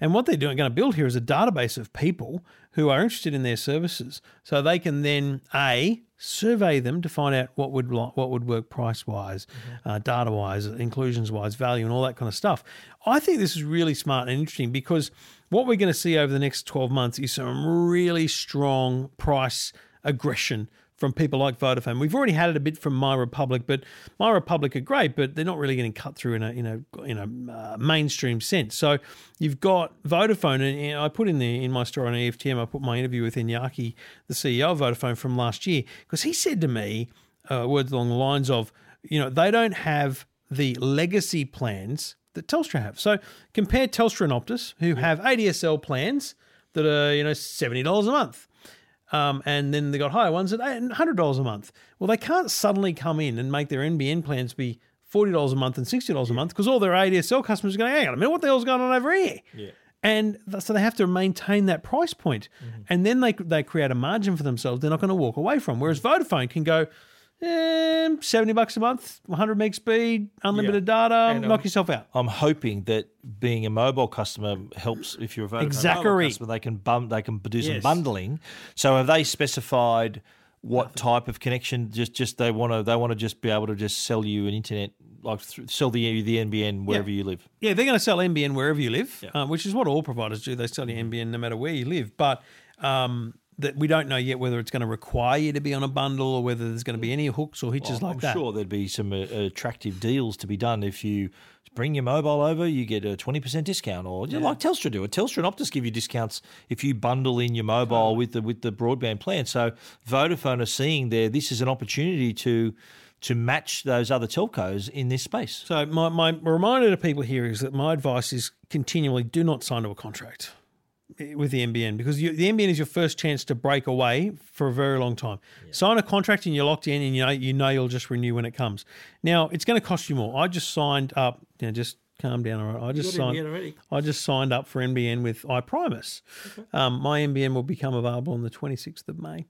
B: And what they're doing, going to build here is a database of people who are interested in their services, so they can then a survey them to find out what would what would work price wise, uh, data wise, inclusions wise, value, and all that kind of stuff. I think this is really smart and interesting because what we're going to see over the next twelve months is some really strong price aggression from people like Vodafone. We've already had it a bit from My Republic, but My Republic are great, but they're not really getting cut through in a in a in a uh, mainstream sense. So you've got Vodafone, and, and I put in the in my story on EFTM, I put my interview with Iñaki, the CEO of Vodafone from last year, because he said to me uh, words along the lines of, you know, they don't have the legacy plans that Telstra have. So compare Telstra and Optus, who have ADSL plans that are you know seventy dollars a month. Um, and then they got higher ones at hundred dollars a month. Well, they can't suddenly come in and make their NBN plans be forty dollars a month and sixty dollars a month because all their ADSL customers are going, "Hang on a minute, what the hell's going on over here?" Yeah. And th- so they have to maintain that price point, and then they they create a margin for themselves. They're not going to walk away from. Whereas Vodafone can go. Um, 70 bucks a month, 100 meg speed, unlimited data, knock yourself out.
C: I'm hoping that being a mobile customer helps if you're a Vodafone
B: Exactly.
C: mobile customer. They can bum, they can do some
B: Yes.
C: bundling. So have they specified what type of connection? Just just they want to they want to just be able to just sell you an internet like sell the the NBN wherever you live.
B: Yeah, they're going to sell NBN wherever you live, uh, which is what all providers do. They sell you NBN no matter where you live. But um, that we don't know yet whether it's going to require you to be on a bundle or whether there's going to be any hooks or hitches like
C: I'm
B: that.
C: sure there'd be some uh, attractive deals to be done if you bring your mobile over, you get a twenty percent discount, or know, like Telstra do. it. Telstra and Optus give you discounts if you bundle in your mobile with the with the broadband plan. So Vodafone are seeing there this is an opportunity to to match those other telcos in this space.
B: So my, my reminder to people here is that my advice is continually do not sign to a contract with the NBN because you, the NBN is your first chance to break away for a very long time. Sign a contract and you're locked in, and you know you know you'll just renew when it comes. Now it's going to cost you more. I just signed up. You know, just calm down. All right, I just signed. I just signed up for NBN with iPrimus. Um, my NBN will become available on the 26th of May.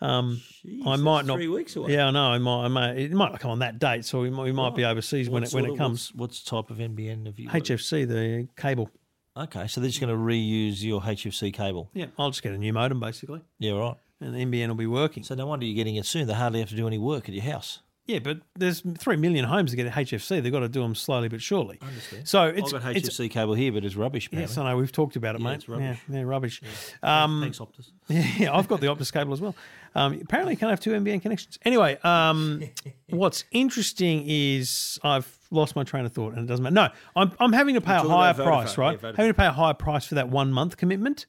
B: Um, I might not.
C: three weeks away.
B: Yeah, I know. I might. I it might not come on that date, so we might, we might be overseas when it when it comes.
C: What's, what's type of NBN have you?
B: HFC, the cable.
C: Okay, so they're just going to reuse your HFC cable.
B: Yeah, I'll just get a new modem basically,
C: Yeah, right.
B: and the NBN will be working.
C: So no wonder you're getting it soon. They hardly have to do any work at your house.
B: Yeah, but there's three million homes that get HFC. They've got to do them slowly but surely. So it's
C: I've got
B: it's
C: HFC cable here, but it's rubbish.
B: yes. I know we've talked about it, mate.
C: it's rubbish.
B: Yeah, yeah, rubbish. Um,
C: Thanks, Optus. [laughs]
B: yeah, I've got the Optus cable as well. Um, apparently, you can't have two NBN connections. Anyway, um, [laughs] what's interesting is I've lost my train of thought, and it doesn't matter. No, I'm, I'm having to pay a higher price, right?
C: yeah,
B: having to pay a higher price for that one month commitment.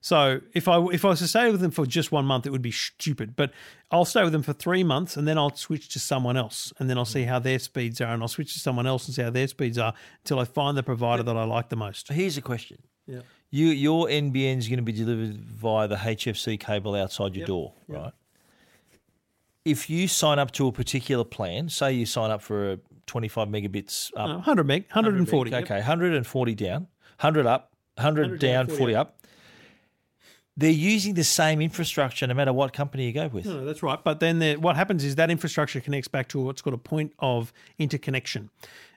B: So if I if I was to stay with them for just one month, it would be stupid. But I'll stay with them for three months, and then I'll switch to someone else, and then I'll see how their speeds are, and I'll switch to someone else and see how their speeds are until I find the provider that I like the most.
C: Here's a question. Yeah. You, your NBN is going to be delivered via the HFC cable outside your door, right? If you sign up to a particular plan, say you sign up for a 25 megabits up,
B: 100 meg, 140. yep.
C: okay, 140 down, 100 up, 100, down, 40, up. They're using the same infrastructure no matter what company you go with.
B: No, that's right. But then what happens is that infrastructure connects back to what's called a point of interconnection.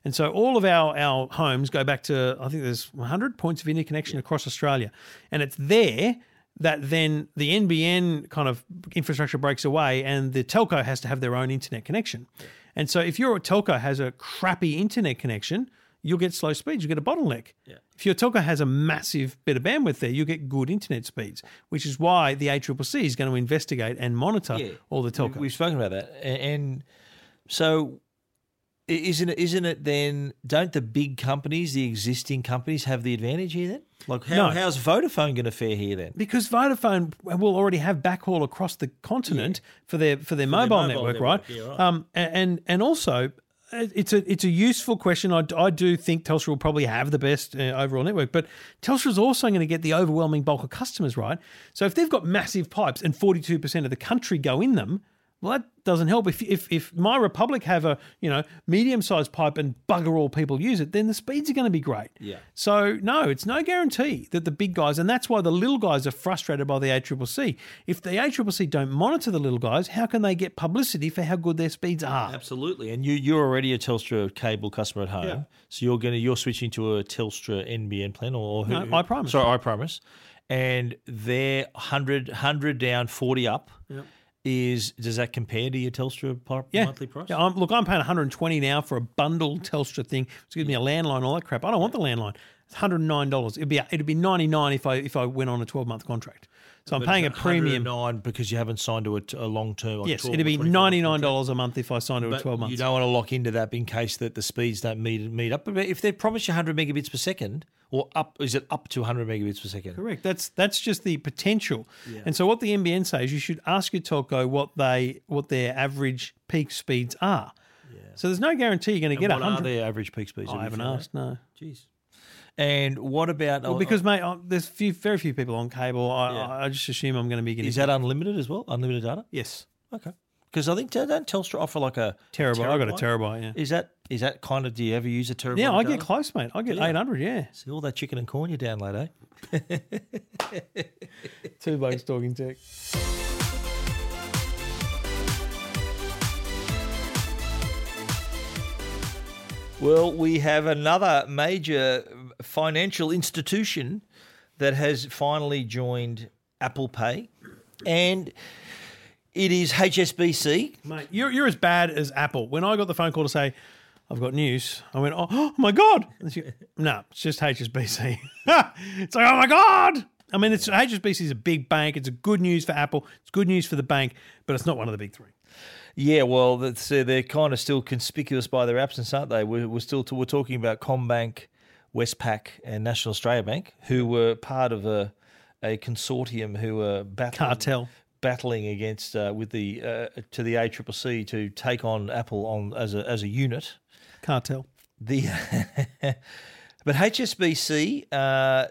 B: And so all of our, our homes go back to, I think there's 100 points of interconnection across Australia. And it's there that then the NBN kind of infrastructure breaks away and the telco has to have their own internet connection. And so if your telco has a crappy internet connection, you'll get slow speeds. You get a bottleneck. If your telco has a massive bit of bandwidth there, you get good internet speeds, which is why the ACCC is going to investigate and monitor all the telcos.
C: We- We've spoken about that, and so isn't it? Isn't it then? Don't the big companies, the existing companies, have the advantage here? Then, like, how,
B: No.
C: how's Vodafone going to fare here then?
B: because Vodafone will already have backhaul across the continent for their for their mobile,
C: mobile
B: network,
C: network,
B: right?
C: yeah, right.
B: Um, and and also. It's a it's a useful question. I, I do think Telstra will probably have the best uh, overall network, but Telstra's also going to get the overwhelming bulk of customers, right? So if they've got massive pipes and forty two percent of the country go in them, well, that doesn't help. If if if My Republic have a you know medium sized pipe and bugger all people use it, then the speeds are going to be great.
C: Yeah.
B: So no, it's no guarantee that the big guys, and that's why the little guys are frustrated by the ACCC. If the ACCC don't monitor the little guys, how can they get publicity for how good their speeds are?
C: Absolutely, and you you're already a Telstra cable customer at home,
B: Yeah.
C: so you're going to you're switching to a Telstra NBN plan or who,
B: No, iPrimus.
C: Sorry, I promise, and they're 100, 100 down, forty up. Is does that compare to your Telstra pi-
B: Yeah.
C: monthly price?
B: Yeah, I'm, look, I'm paying 120 now for a bundled Telstra thing. It's giving me a landline, all that crap. I don't want the landline. It's 109 dollars. It'd be it'd be 99 if I if I went on a 12 month contract. So I'm paying a premium.
C: nine because you haven't signed to a, a long term. Like
B: Yes,
C: 12
B: it'd be ninety
C: nine
B: dollars a month if I signed to a 12 month.
C: You don't want to lock into that in case that the speeds don't meet meet up. But if they promise you 100 megabits per second, or up, is it up to 100 megabits per second?
B: Correct. That's that's just the potential. And so what the NBN says, you should ask your telco what they what their average peak speeds are. So there's no guarantee you're going to get a
C: What are
B: 100.
C: their average peak speeds?
B: I haven't asked. No.
C: Jeez. And what about?
B: Well, because mate, there's few, very few people on cable. I,
C: Yeah.
B: I, just assume I'm going to be getting
C: is that unlimited as well? Unlimited data?
B: yes
C: Okay. Because I think don't Telstra offer like a
B: terabyte. I got a terabyte. Yeah.
C: Is that is that kind of? Do you ever use a terabyte?
B: Yeah, I get close, mate. I get
C: Yeah.
B: 800. Yeah.
C: See all that chicken and corn you download, eh? [laughs]
B: Two blokes talking tech.
C: Well, we have another major financial institution that has finally joined Apple Pay, and it is HSBC.
B: Mate, you're, you're as bad as Apple. When I got the phone call to say, I've got news, I went, oh, oh my God. She- no, it's just HSBC. [laughs] it's like, oh my God. I mean, it's HSBC is a big bank. It's a good news for Apple. It's good news for the bank, but it's not one of the big three.
C: Yeah, well, that's, uh, they're kind of still conspicuous by their absence, aren't they? We're, we're still we're talking about Combank, Westpac, and National Australia Bank, who were part of a a consortium who were battling,
B: Cartel.
C: battling against uh, with the uh, to the ACCC to take on Apple on as a as a unit.
B: Cartel.
C: The [laughs] but HSBC, uh,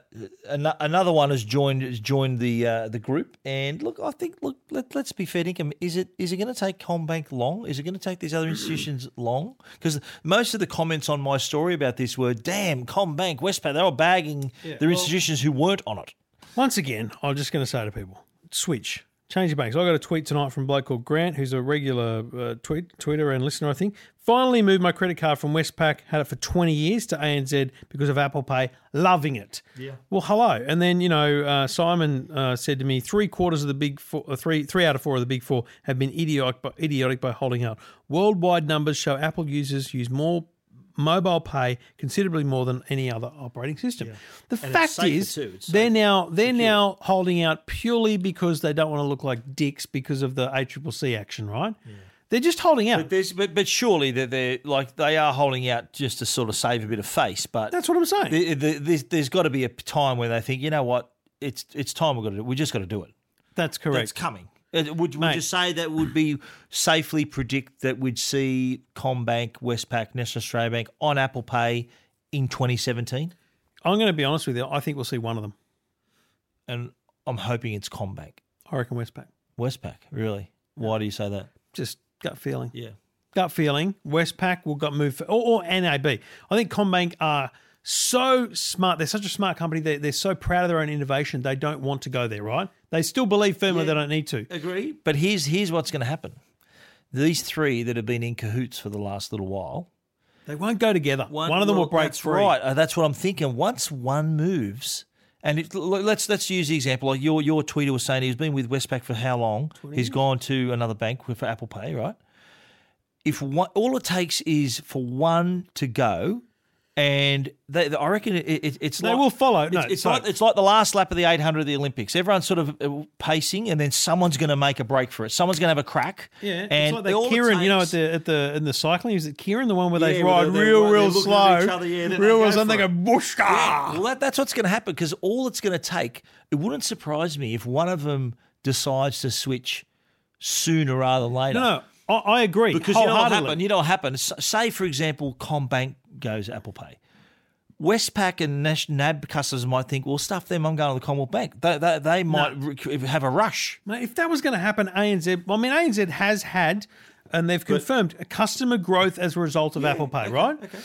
C: an- another one has joined has joined the uh, the group. And look, I think look, let, let's be fair, Dinkum. Is it is it going to take Combank long? Is it going to take these other institutions [clears throat] long? Because most of the comments on my story about this were, "Damn, Combank, Westpac, they were bagging their institutions who weren't on it."
B: Once again, I'm just going to say to people, switch, change your banks. I got a tweet tonight from a bloke called Grant, who's a regular uh, tweet tweeter and listener. I think finally moved my credit card from Westpac, had it for 20 years to ANZ because of Apple Pay, loving it. Yeah. Well, hello. And then you know, uh, Simon uh, said to me, three quarters of the big four, uh, three three out of four of the big four have been idiotic, by, idiotic by holding out. Worldwide numbers show Apple users use more. Mobile pay considerably more than any other operating system. The
C: And
B: fact is, they're now they're now holding out purely because they don't want to look like dicks because of the ACCC action, right? They're just holding out.
C: But but, but surely that they're like they are holding out just to sort of save a bit of face. But
B: That's what I'm saying.
C: there- there- there's, there's got to be a time where they think, you know what, it's it's time we've got to do. We just got to do it.
B: That's correct.
C: It's coming. Uh, Would, would
B: Mate.
C: you say that would be safely predict that we'd see Combank, Westpac, National Australia Bank on Apple Pay in 2017?
B: I'm going to be honest with you. I think we'll see one of them.
C: And I'm hoping it's Combank,
B: I reckon Westpac.
C: Westpac. Really? Why do you say that?
B: Just gut feeling.
C: Yeah.
B: Gut feeling. Westpac will got moved for, or, or NAB. I think Combank are so smart. They're such a smart company. They're, they're so proud of their own innovation. They don't want to go there, right? They still believe firmly they don't need to.
C: Agree. But here's here's what's going to happen. These three that have been in cahoots for the last little while,
B: They won't go together. One, of them
C: well,
B: will break
C: that's
B: free.
C: Right, Uh, that's what I'm thinking. Once one moves, and it, let's let's use the example. Like your your tweeter was saying, he's been with Westpac for how long? He's gone to another bank for Apple Pay, right? if one, all it takes is for one to go, and they, I reckon it, it, it's
B: They
C: like,
B: will follow.
C: It's,
B: No,
C: it's
B: so-
C: like it's like the last lap of the 800 of the Olympics. Everyone's sort of uh, pacing, and then someone's going to make a break for it. Someone's going to have a crack.
B: Yeah,
C: and
B: it's like that keirin, you know, at the at the in the cycling, is it keirin the one where they
C: Yeah, where
B: ride
C: they-
B: real,
C: they're
B: real
C: looking
B: slow,
C: other, yeah,
B: real well, and they go
C: it. Yeah, well, that, that's what's going to happen because all it's going to take, it wouldn't surprise me if one of them decides to switch sooner rather than later.
B: No, no, I, I agree.
C: Because you know what happened? You know what happened? S- Say, for example, Combank goes Apple Pay. Westpac and Nash- NAB customers might think, well, stuff them, I'm going to the Commonwealth Bank. They, they, they might re- have a rush.
B: Mate, if that was going to happen, ANZ, I mean, ANZ has had, and they've confirmed, a customer growth as a result of Apple Pay, right? Okay.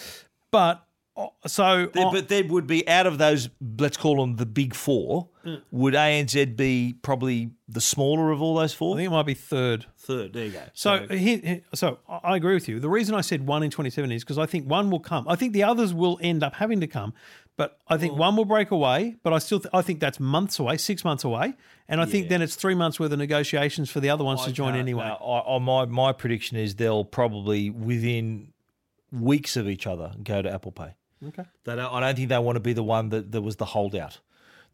B: But Oh, so,
C: There- but there would be out of those, let's call them the big four. Mm. Would ANZ be probably the smaller of all those four?
B: I think it might be third.
C: Third. There you go.
B: So, here, here- so I I agree with you. The reason I said one in 27 is because I think one will come. I think the others will end up having to come, but I think one will break away. But I still, th- I think that's months away, six months away, and I think then it's three months worth of negotiations for the other ones to join anyway.
C: no, I, I, my my prediction is they'll probably within weeks of each other go to Apple Pay.
B: Okay.
C: They don't, I don't think they want to be the one that, that was the holdout.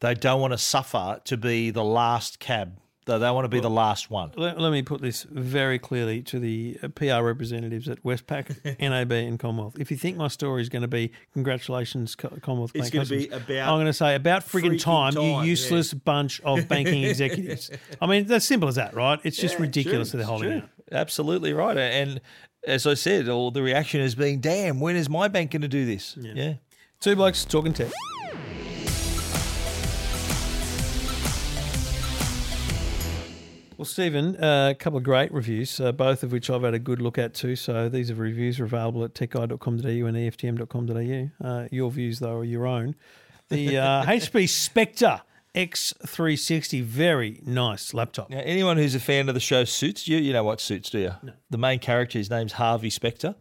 C: They don't want to suffer to be the last cab. They, they want to be the last one.
B: Let, let me put this very clearly to the uh, PR representatives at Westpac, [laughs] NAB, and Commonwealth. If you think my story is going to be congratulations, Commonwealth
C: It's gonna be about
B: I'm going to say about
C: frigging
B: time,
C: time,
B: you
C: yeah.
B: useless bunch of banking [laughs] executives. I mean, that's simple as that, right? It's just
C: Yeah,
B: ridiculous
C: true,
B: that they're holding
C: true.
B: out.
C: Absolutely right. And as I said, all the reaction has been, "Damn, when is my bank going to do this?" yeah.
B: Two blokes talking tech. Well, Stephen, uh, a couple of great reviews, uh, both of which I've had a good look at too. So these are reviews are available at techguide.com.au and EFTM.com.au. Uh, your views, though, are your own. The uh, [laughs] HP Spectre X360, very nice laptop.
C: Now, anyone who's a fan of the show Suits, you you know what Suits, do you? No. The main character, his name's Harvey Specter.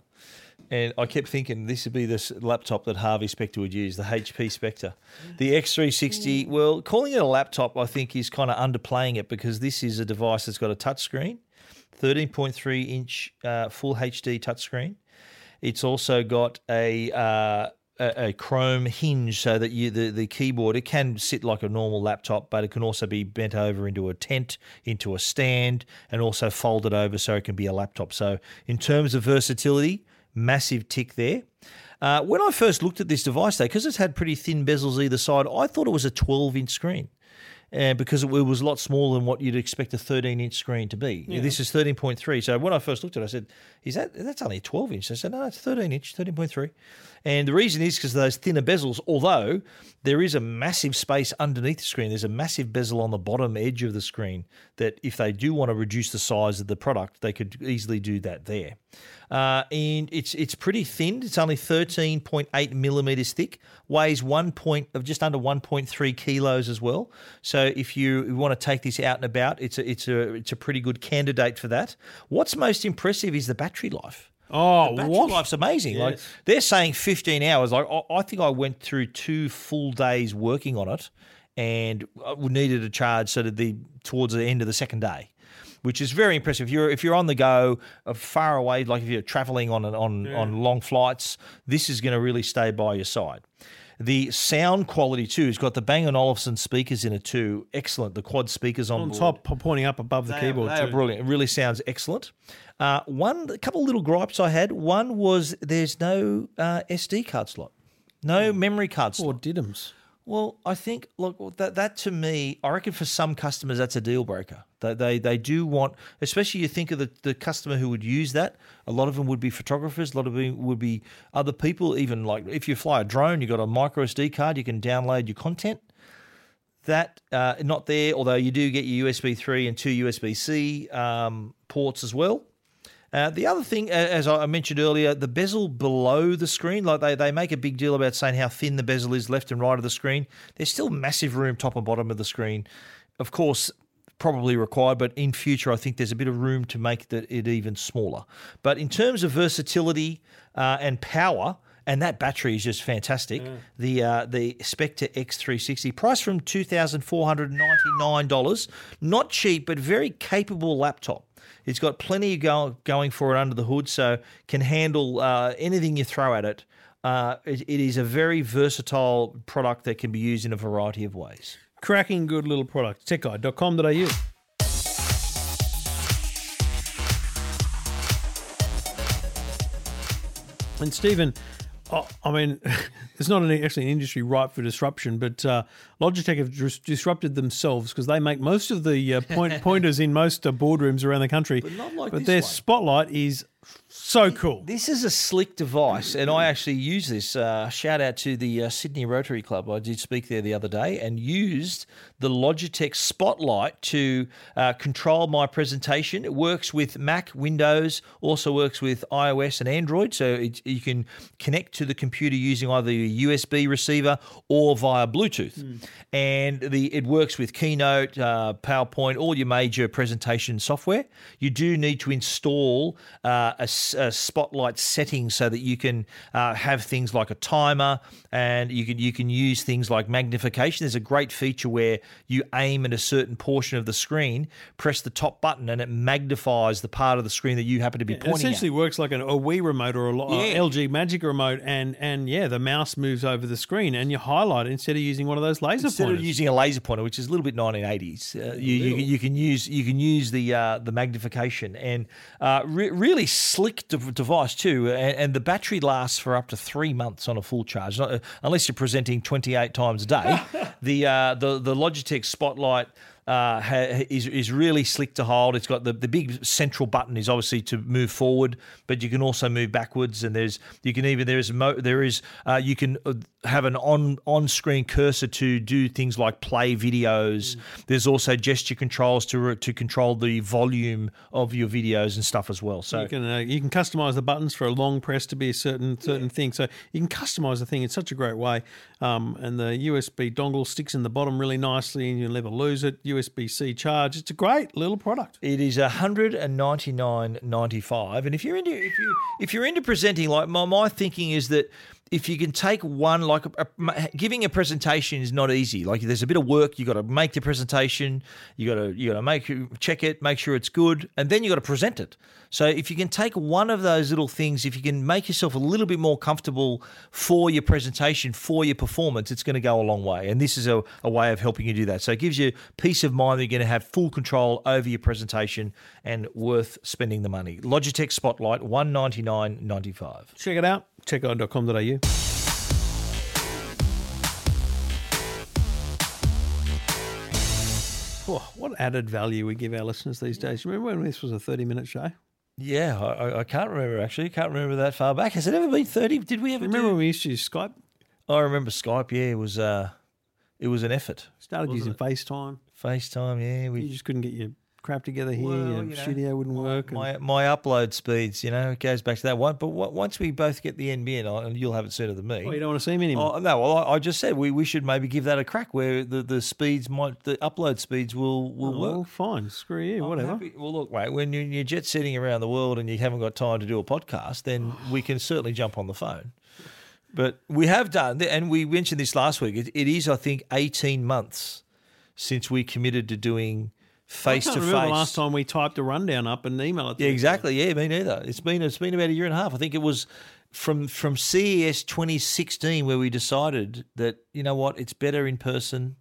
C: And I kept thinking this would be the s- laptop that Harvey Specter would use, the HP Spectre. The X360, well, calling it a laptop, I think, is kind of underplaying it because this is a device that's got a touchscreen, 13.3 inch uh, full HD touchscreen. It's also got a uh, a, a chrome hinge so that you the, the keyboard it can sit like a normal laptop, but it can also be bent over into a tent, into a stand, and also folded over so it can be a laptop. So in terms of versatility, massive tick there. Uh, when I first looked at this device, though, because it's had pretty thin bezels either side, I thought it was a 12 inch screen and because it was a lot smaller than what you'd expect a 13 inch screen to be. This is 13.3. So when I first looked at it, I said, "Is that that's only a 12 inch?" I said, "No, it's 13 inch, 13.3." And the reason is because those thinner bezels. Although there is a massive space underneath the screen, there's a massive bezel on the bottom edge of the screen that if they do want to reduce the size of the product, they could easily do that there. Uh, and it's it's pretty thin. It's only 13.8 millimeters thick. Weighs one point of just under 1.3 kilos as well. So if you want to take this out and about, it's a it's a it's a pretty good candidate for that. What's most impressive is the battery life.
B: Oh,
C: Battery
B: what?
C: life's amazing. Like they're saying 15 hours. Like I, I think I went through two full days working on it, and I needed a charge sort of the towards the end of the second day, which is very impressive. If you're if you're on the go, uh, far away, like if you're traveling on on on long flights, this is going to really stay by your side. The sound quality too. It's got the Bang & Olufsen speakers in it too. Excellent. The quad speakers on,
B: On
C: board.
B: top, pointing up above the
C: They are-
B: keyboard,
C: They are brilliant. It really sounds excellent. Uh, one, a couple of little gripes I had. One was there's no uh, SD card slot, no memory card slot.
B: Or Diddums.
C: Well, I think look that that to me, I reckon for some customers that's a deal breaker. They they, they do want, especially you think of the, the customer who would use that. A lot of them would be photographers. A lot of them would be other people. Even like if you fly a drone, you have got a micro SD card, you can download your content. That uh, not there, although you do get your USB three and two USB C um, ports as well. Uh, the other thing, as I mentioned earlier, the bezel below the screen, like they, they make a big deal about saying how thin the bezel is left and right of the screen. There's still massive room top and bottom of the screen. Of course, probably required, but in future, I think there's a bit of room to make it even smaller. But in terms of versatility uh, and power, and that battery is just fantastic. The uh, the Spectre X360, price from two thousand four hundred ninety nine dollars, not cheap, but very capable laptop. It's got plenty go, going for it under the hood, so can handle uh, anything you throw at it. Uh, it. It is a very versatile product that can be used in a variety of ways.
B: Cracking good little product. Techguide.com.au. And Stephen, oh, I mean, [laughs] it's not an, actually an industry ripe for disruption, but uh, Logitech have dis- disrupted themselves because they make most of the uh, point, [laughs] pointers in most uh, boardrooms around the country. But
C: like
B: But their
C: one.
B: spotlight is so cool.
C: This is a slick device, and I actually use this. Uh, shout out to the uh, Sydney Rotary Club. I did speak there the other day and used the Logitech Spotlight to uh, control my presentation. It works with Mac, Windows, also works with iOS and Android. So it, you can connect to the computer using either a USB receiver or via Bluetooth. And the it works with Keynote, uh, PowerPoint, all your major presentation software. You do need to install uh, a, a Spotlight setting so that you can uh, have things like a timer, and you can you can use things like magnification. There's a great feature where you aim at a certain portion of the screen, press the top button, and it magnifies the part of the screen that you happen to be
B: It
C: pointing It
B: essentially
C: at.
B: works like an, a Wii remote or a
C: Yeah.
B: LG Magic remote, and and yeah, the mouse moves over the screen, and you highlight it instead of using one of those laser pointers
C: Instead
B: pointers.
C: of using a laser pointer, which is a little bit 1980s, uh, you, you, can- you can use you can use the uh, the magnification and uh, re- really slick de- device too. And, and the battery lasts for up to three months on a full charge, not, uh, unless you're presenting 28 times a day. [laughs] the uh, the the Logitech Spotlight. Uh, is is really slick to hold. It's got the, the big central button is obviously to move forward, but you can also move backwards. And there's you can even there is mo, there is uh, you can uh, have an on on screen cursor to do things like play videos. There's also gesture controls to to control the volume of your videos and stuff as well. So
B: You can uh, you can customize the buttons for a long press to be a certain certain thing. So you can customize the thing in such a great way. Um, and the USB dongle sticks in the bottom really nicely, and you'll never lose it. USB C charge. It's a great little product.
C: It is hundred and ninety nine ninety five, and if you're into if you if you're into presenting, like my my thinking is that if you can take one like a, a- giving a presentation is not easy. Like there's a bit of work you got to make the presentation, you got to you got to make check it, make sure it's good, and then you got to present it. So if you can take one of those little things, if you can make yourself a little bit more comfortable for your presentation, for your performance, it's going to go a long way. And this is a, a way of helping you do that. So it gives you peace of mind that you're going to have full control over your presentation and worth spending the money. Logitech Spotlight, one ninety nine ninety five.
B: Check it out. Techguide.com.au. Oh, what added value we give our listeners these days. Remember when this was a 30 minute show?
C: Yeah, I, I- can't remember actually. Can't remember that far back. Has it ever been thirty? Did we ever
B: Remember
C: do?
B: when we used to use Skype?
C: I remember Skype. Yeah, it was. Uh, it was an effort.
B: Started using FaceTime.
C: FaceTime. Yeah, we
B: You just couldn't get your crap together here.
C: Well, you know,
B: studio wouldn't work. and-
C: My my upload speeds, you know, it goes back to that one. But once we both get the NBN, and you'll have it sooner than me.
B: oh, you don't want to see me anymore.
C: Oh, no, well, I, I just said we, we should maybe give that a crack where the, the speeds might the upload speeds will will
B: Oh,
C: work.
B: well, fine. Screw you.
C: I'm
B: whatever.
C: happy- Well, look, mate, when you- you're jet setting around the world and you haven't got time to do a podcast, then we can certainly jump on the phone. But we have done, and we mentioned this last week. It, it is, I think, 18 months since we committed to doing face
B: I
C: to
B: remember the
C: face.
B: last time we typed a rundown up and emailed it. to
C: Yeah, exactly. Yeah, me neither. It's been it's been about a year and a half. I think it was from from CES 2016 where we decided that you know what, it's better in person.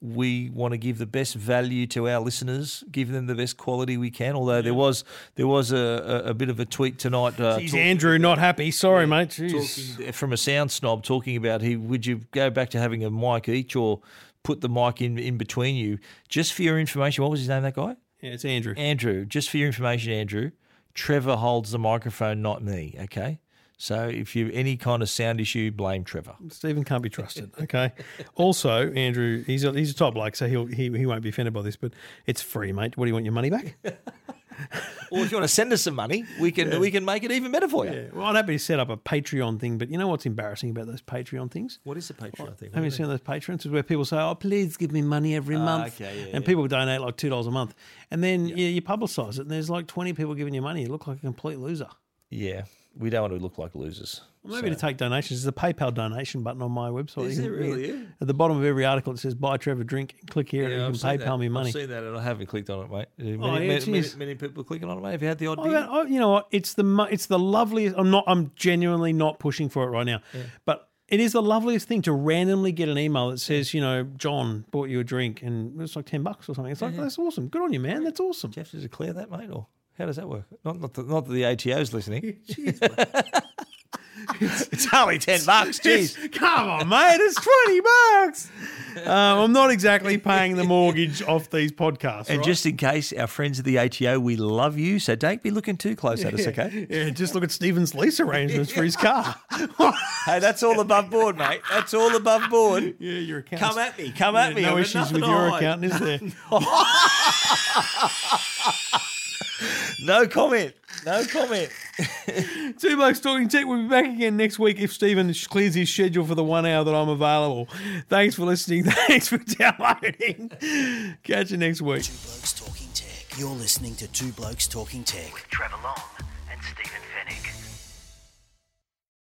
C: We want to give the best value to our listeners, give them the best quality we can. Although there was there was a, a, a bit of a tweet tonight. Uh.
B: Jeez,
C: talk-
B: Andrew, not happy. Sorry, mate. Jeez.
C: talking from a sound snob talking about he would you go back to having a mic each or put the mic in in between you just for your information. What was his name? That guy.
B: Yeah, it's Andrew.
C: Andrew, just for your information, Andrew, Trevor holds the microphone, not me. Okay. So if you any kind of sound issue, blame Trevor.
B: Stephen can't be trusted. Okay. also, Andrew, he's a, he's a top bloke, so he'll he, he won't be offended by this, but it's free, mate. What do you want your money back? [laughs] [laughs]
C: Or if you want to send us some money, we can we can make it even better for you.
B: Yeah. Well, I'd happy to set up a Patreon thing, but you know what's embarrassing about those Patreon things?
C: What is the Patreon thing?
B: Have you seen those patrons? Is where people say, "Oh, please give me money every month,"
C: Ah, okay, yeah,
B: and
C: yeah.
B: people donate like two dollars a month, and then you, you publicise it, and there's like twenty people giving you money. You look like a complete loser.
C: Yeah, we don't want to look like losers.
B: Maybe to take donations. There's a PayPal donation button on my website.
C: Is there really?
B: At the bottom of every article, it says "Buy Trevor a drink." Click here, and you can PayPal me money.
C: I've seen that, and I haven't clicked on it, mate. Uh, oh, many,
B: Oh, yeah,
C: many,
B: it
C: many, many people clicking on it, mate. Have you had the odd
B: Oh, oh, you know what? It's the it's the loveliest. I'm not. I'm genuinely not pushing for it right now, but it is the loveliest thing to randomly get an email that says, you know, John bought you a drink, and it's like ten bucks or something. It's like that's awesome. Good on you, man. That's awesome.
C: Do you have to declare that, mate, or how does that work? Not, not, that, not that the ATO's listening. [laughs] [laughs] it's only ten bucks. Jeez.
B: Come on, mate. It's twenty bucks. Um, I'm not exactly paying the mortgage off these podcasts.
C: And
B: right?
C: just in case, our friends at the ATO, we love you, so don't be looking too close at us, okay?
B: yeah, just look at Stephen's lease arrangements for his [laughs] car.
C: Hey, that's all above board, mate. That's all above board.
B: yeah, your account.
C: Come at me. Come at me.
B: No
C: I've
B: issues with your
C: hide.
B: accountant, is there? [laughs]
C: No comment. No comment. [laughs]
B: Two blokes talking tech. We'll be back again next week if Stephen clears his schedule for the one hour that I'm available. Thanks for listening. [laughs] Thanks for downloading. Catch you next week.
A: Two Blokes Talking Tech. You're listening to Two Blokes Talking Tech.
D: Trevor Long and Stephen Fenech.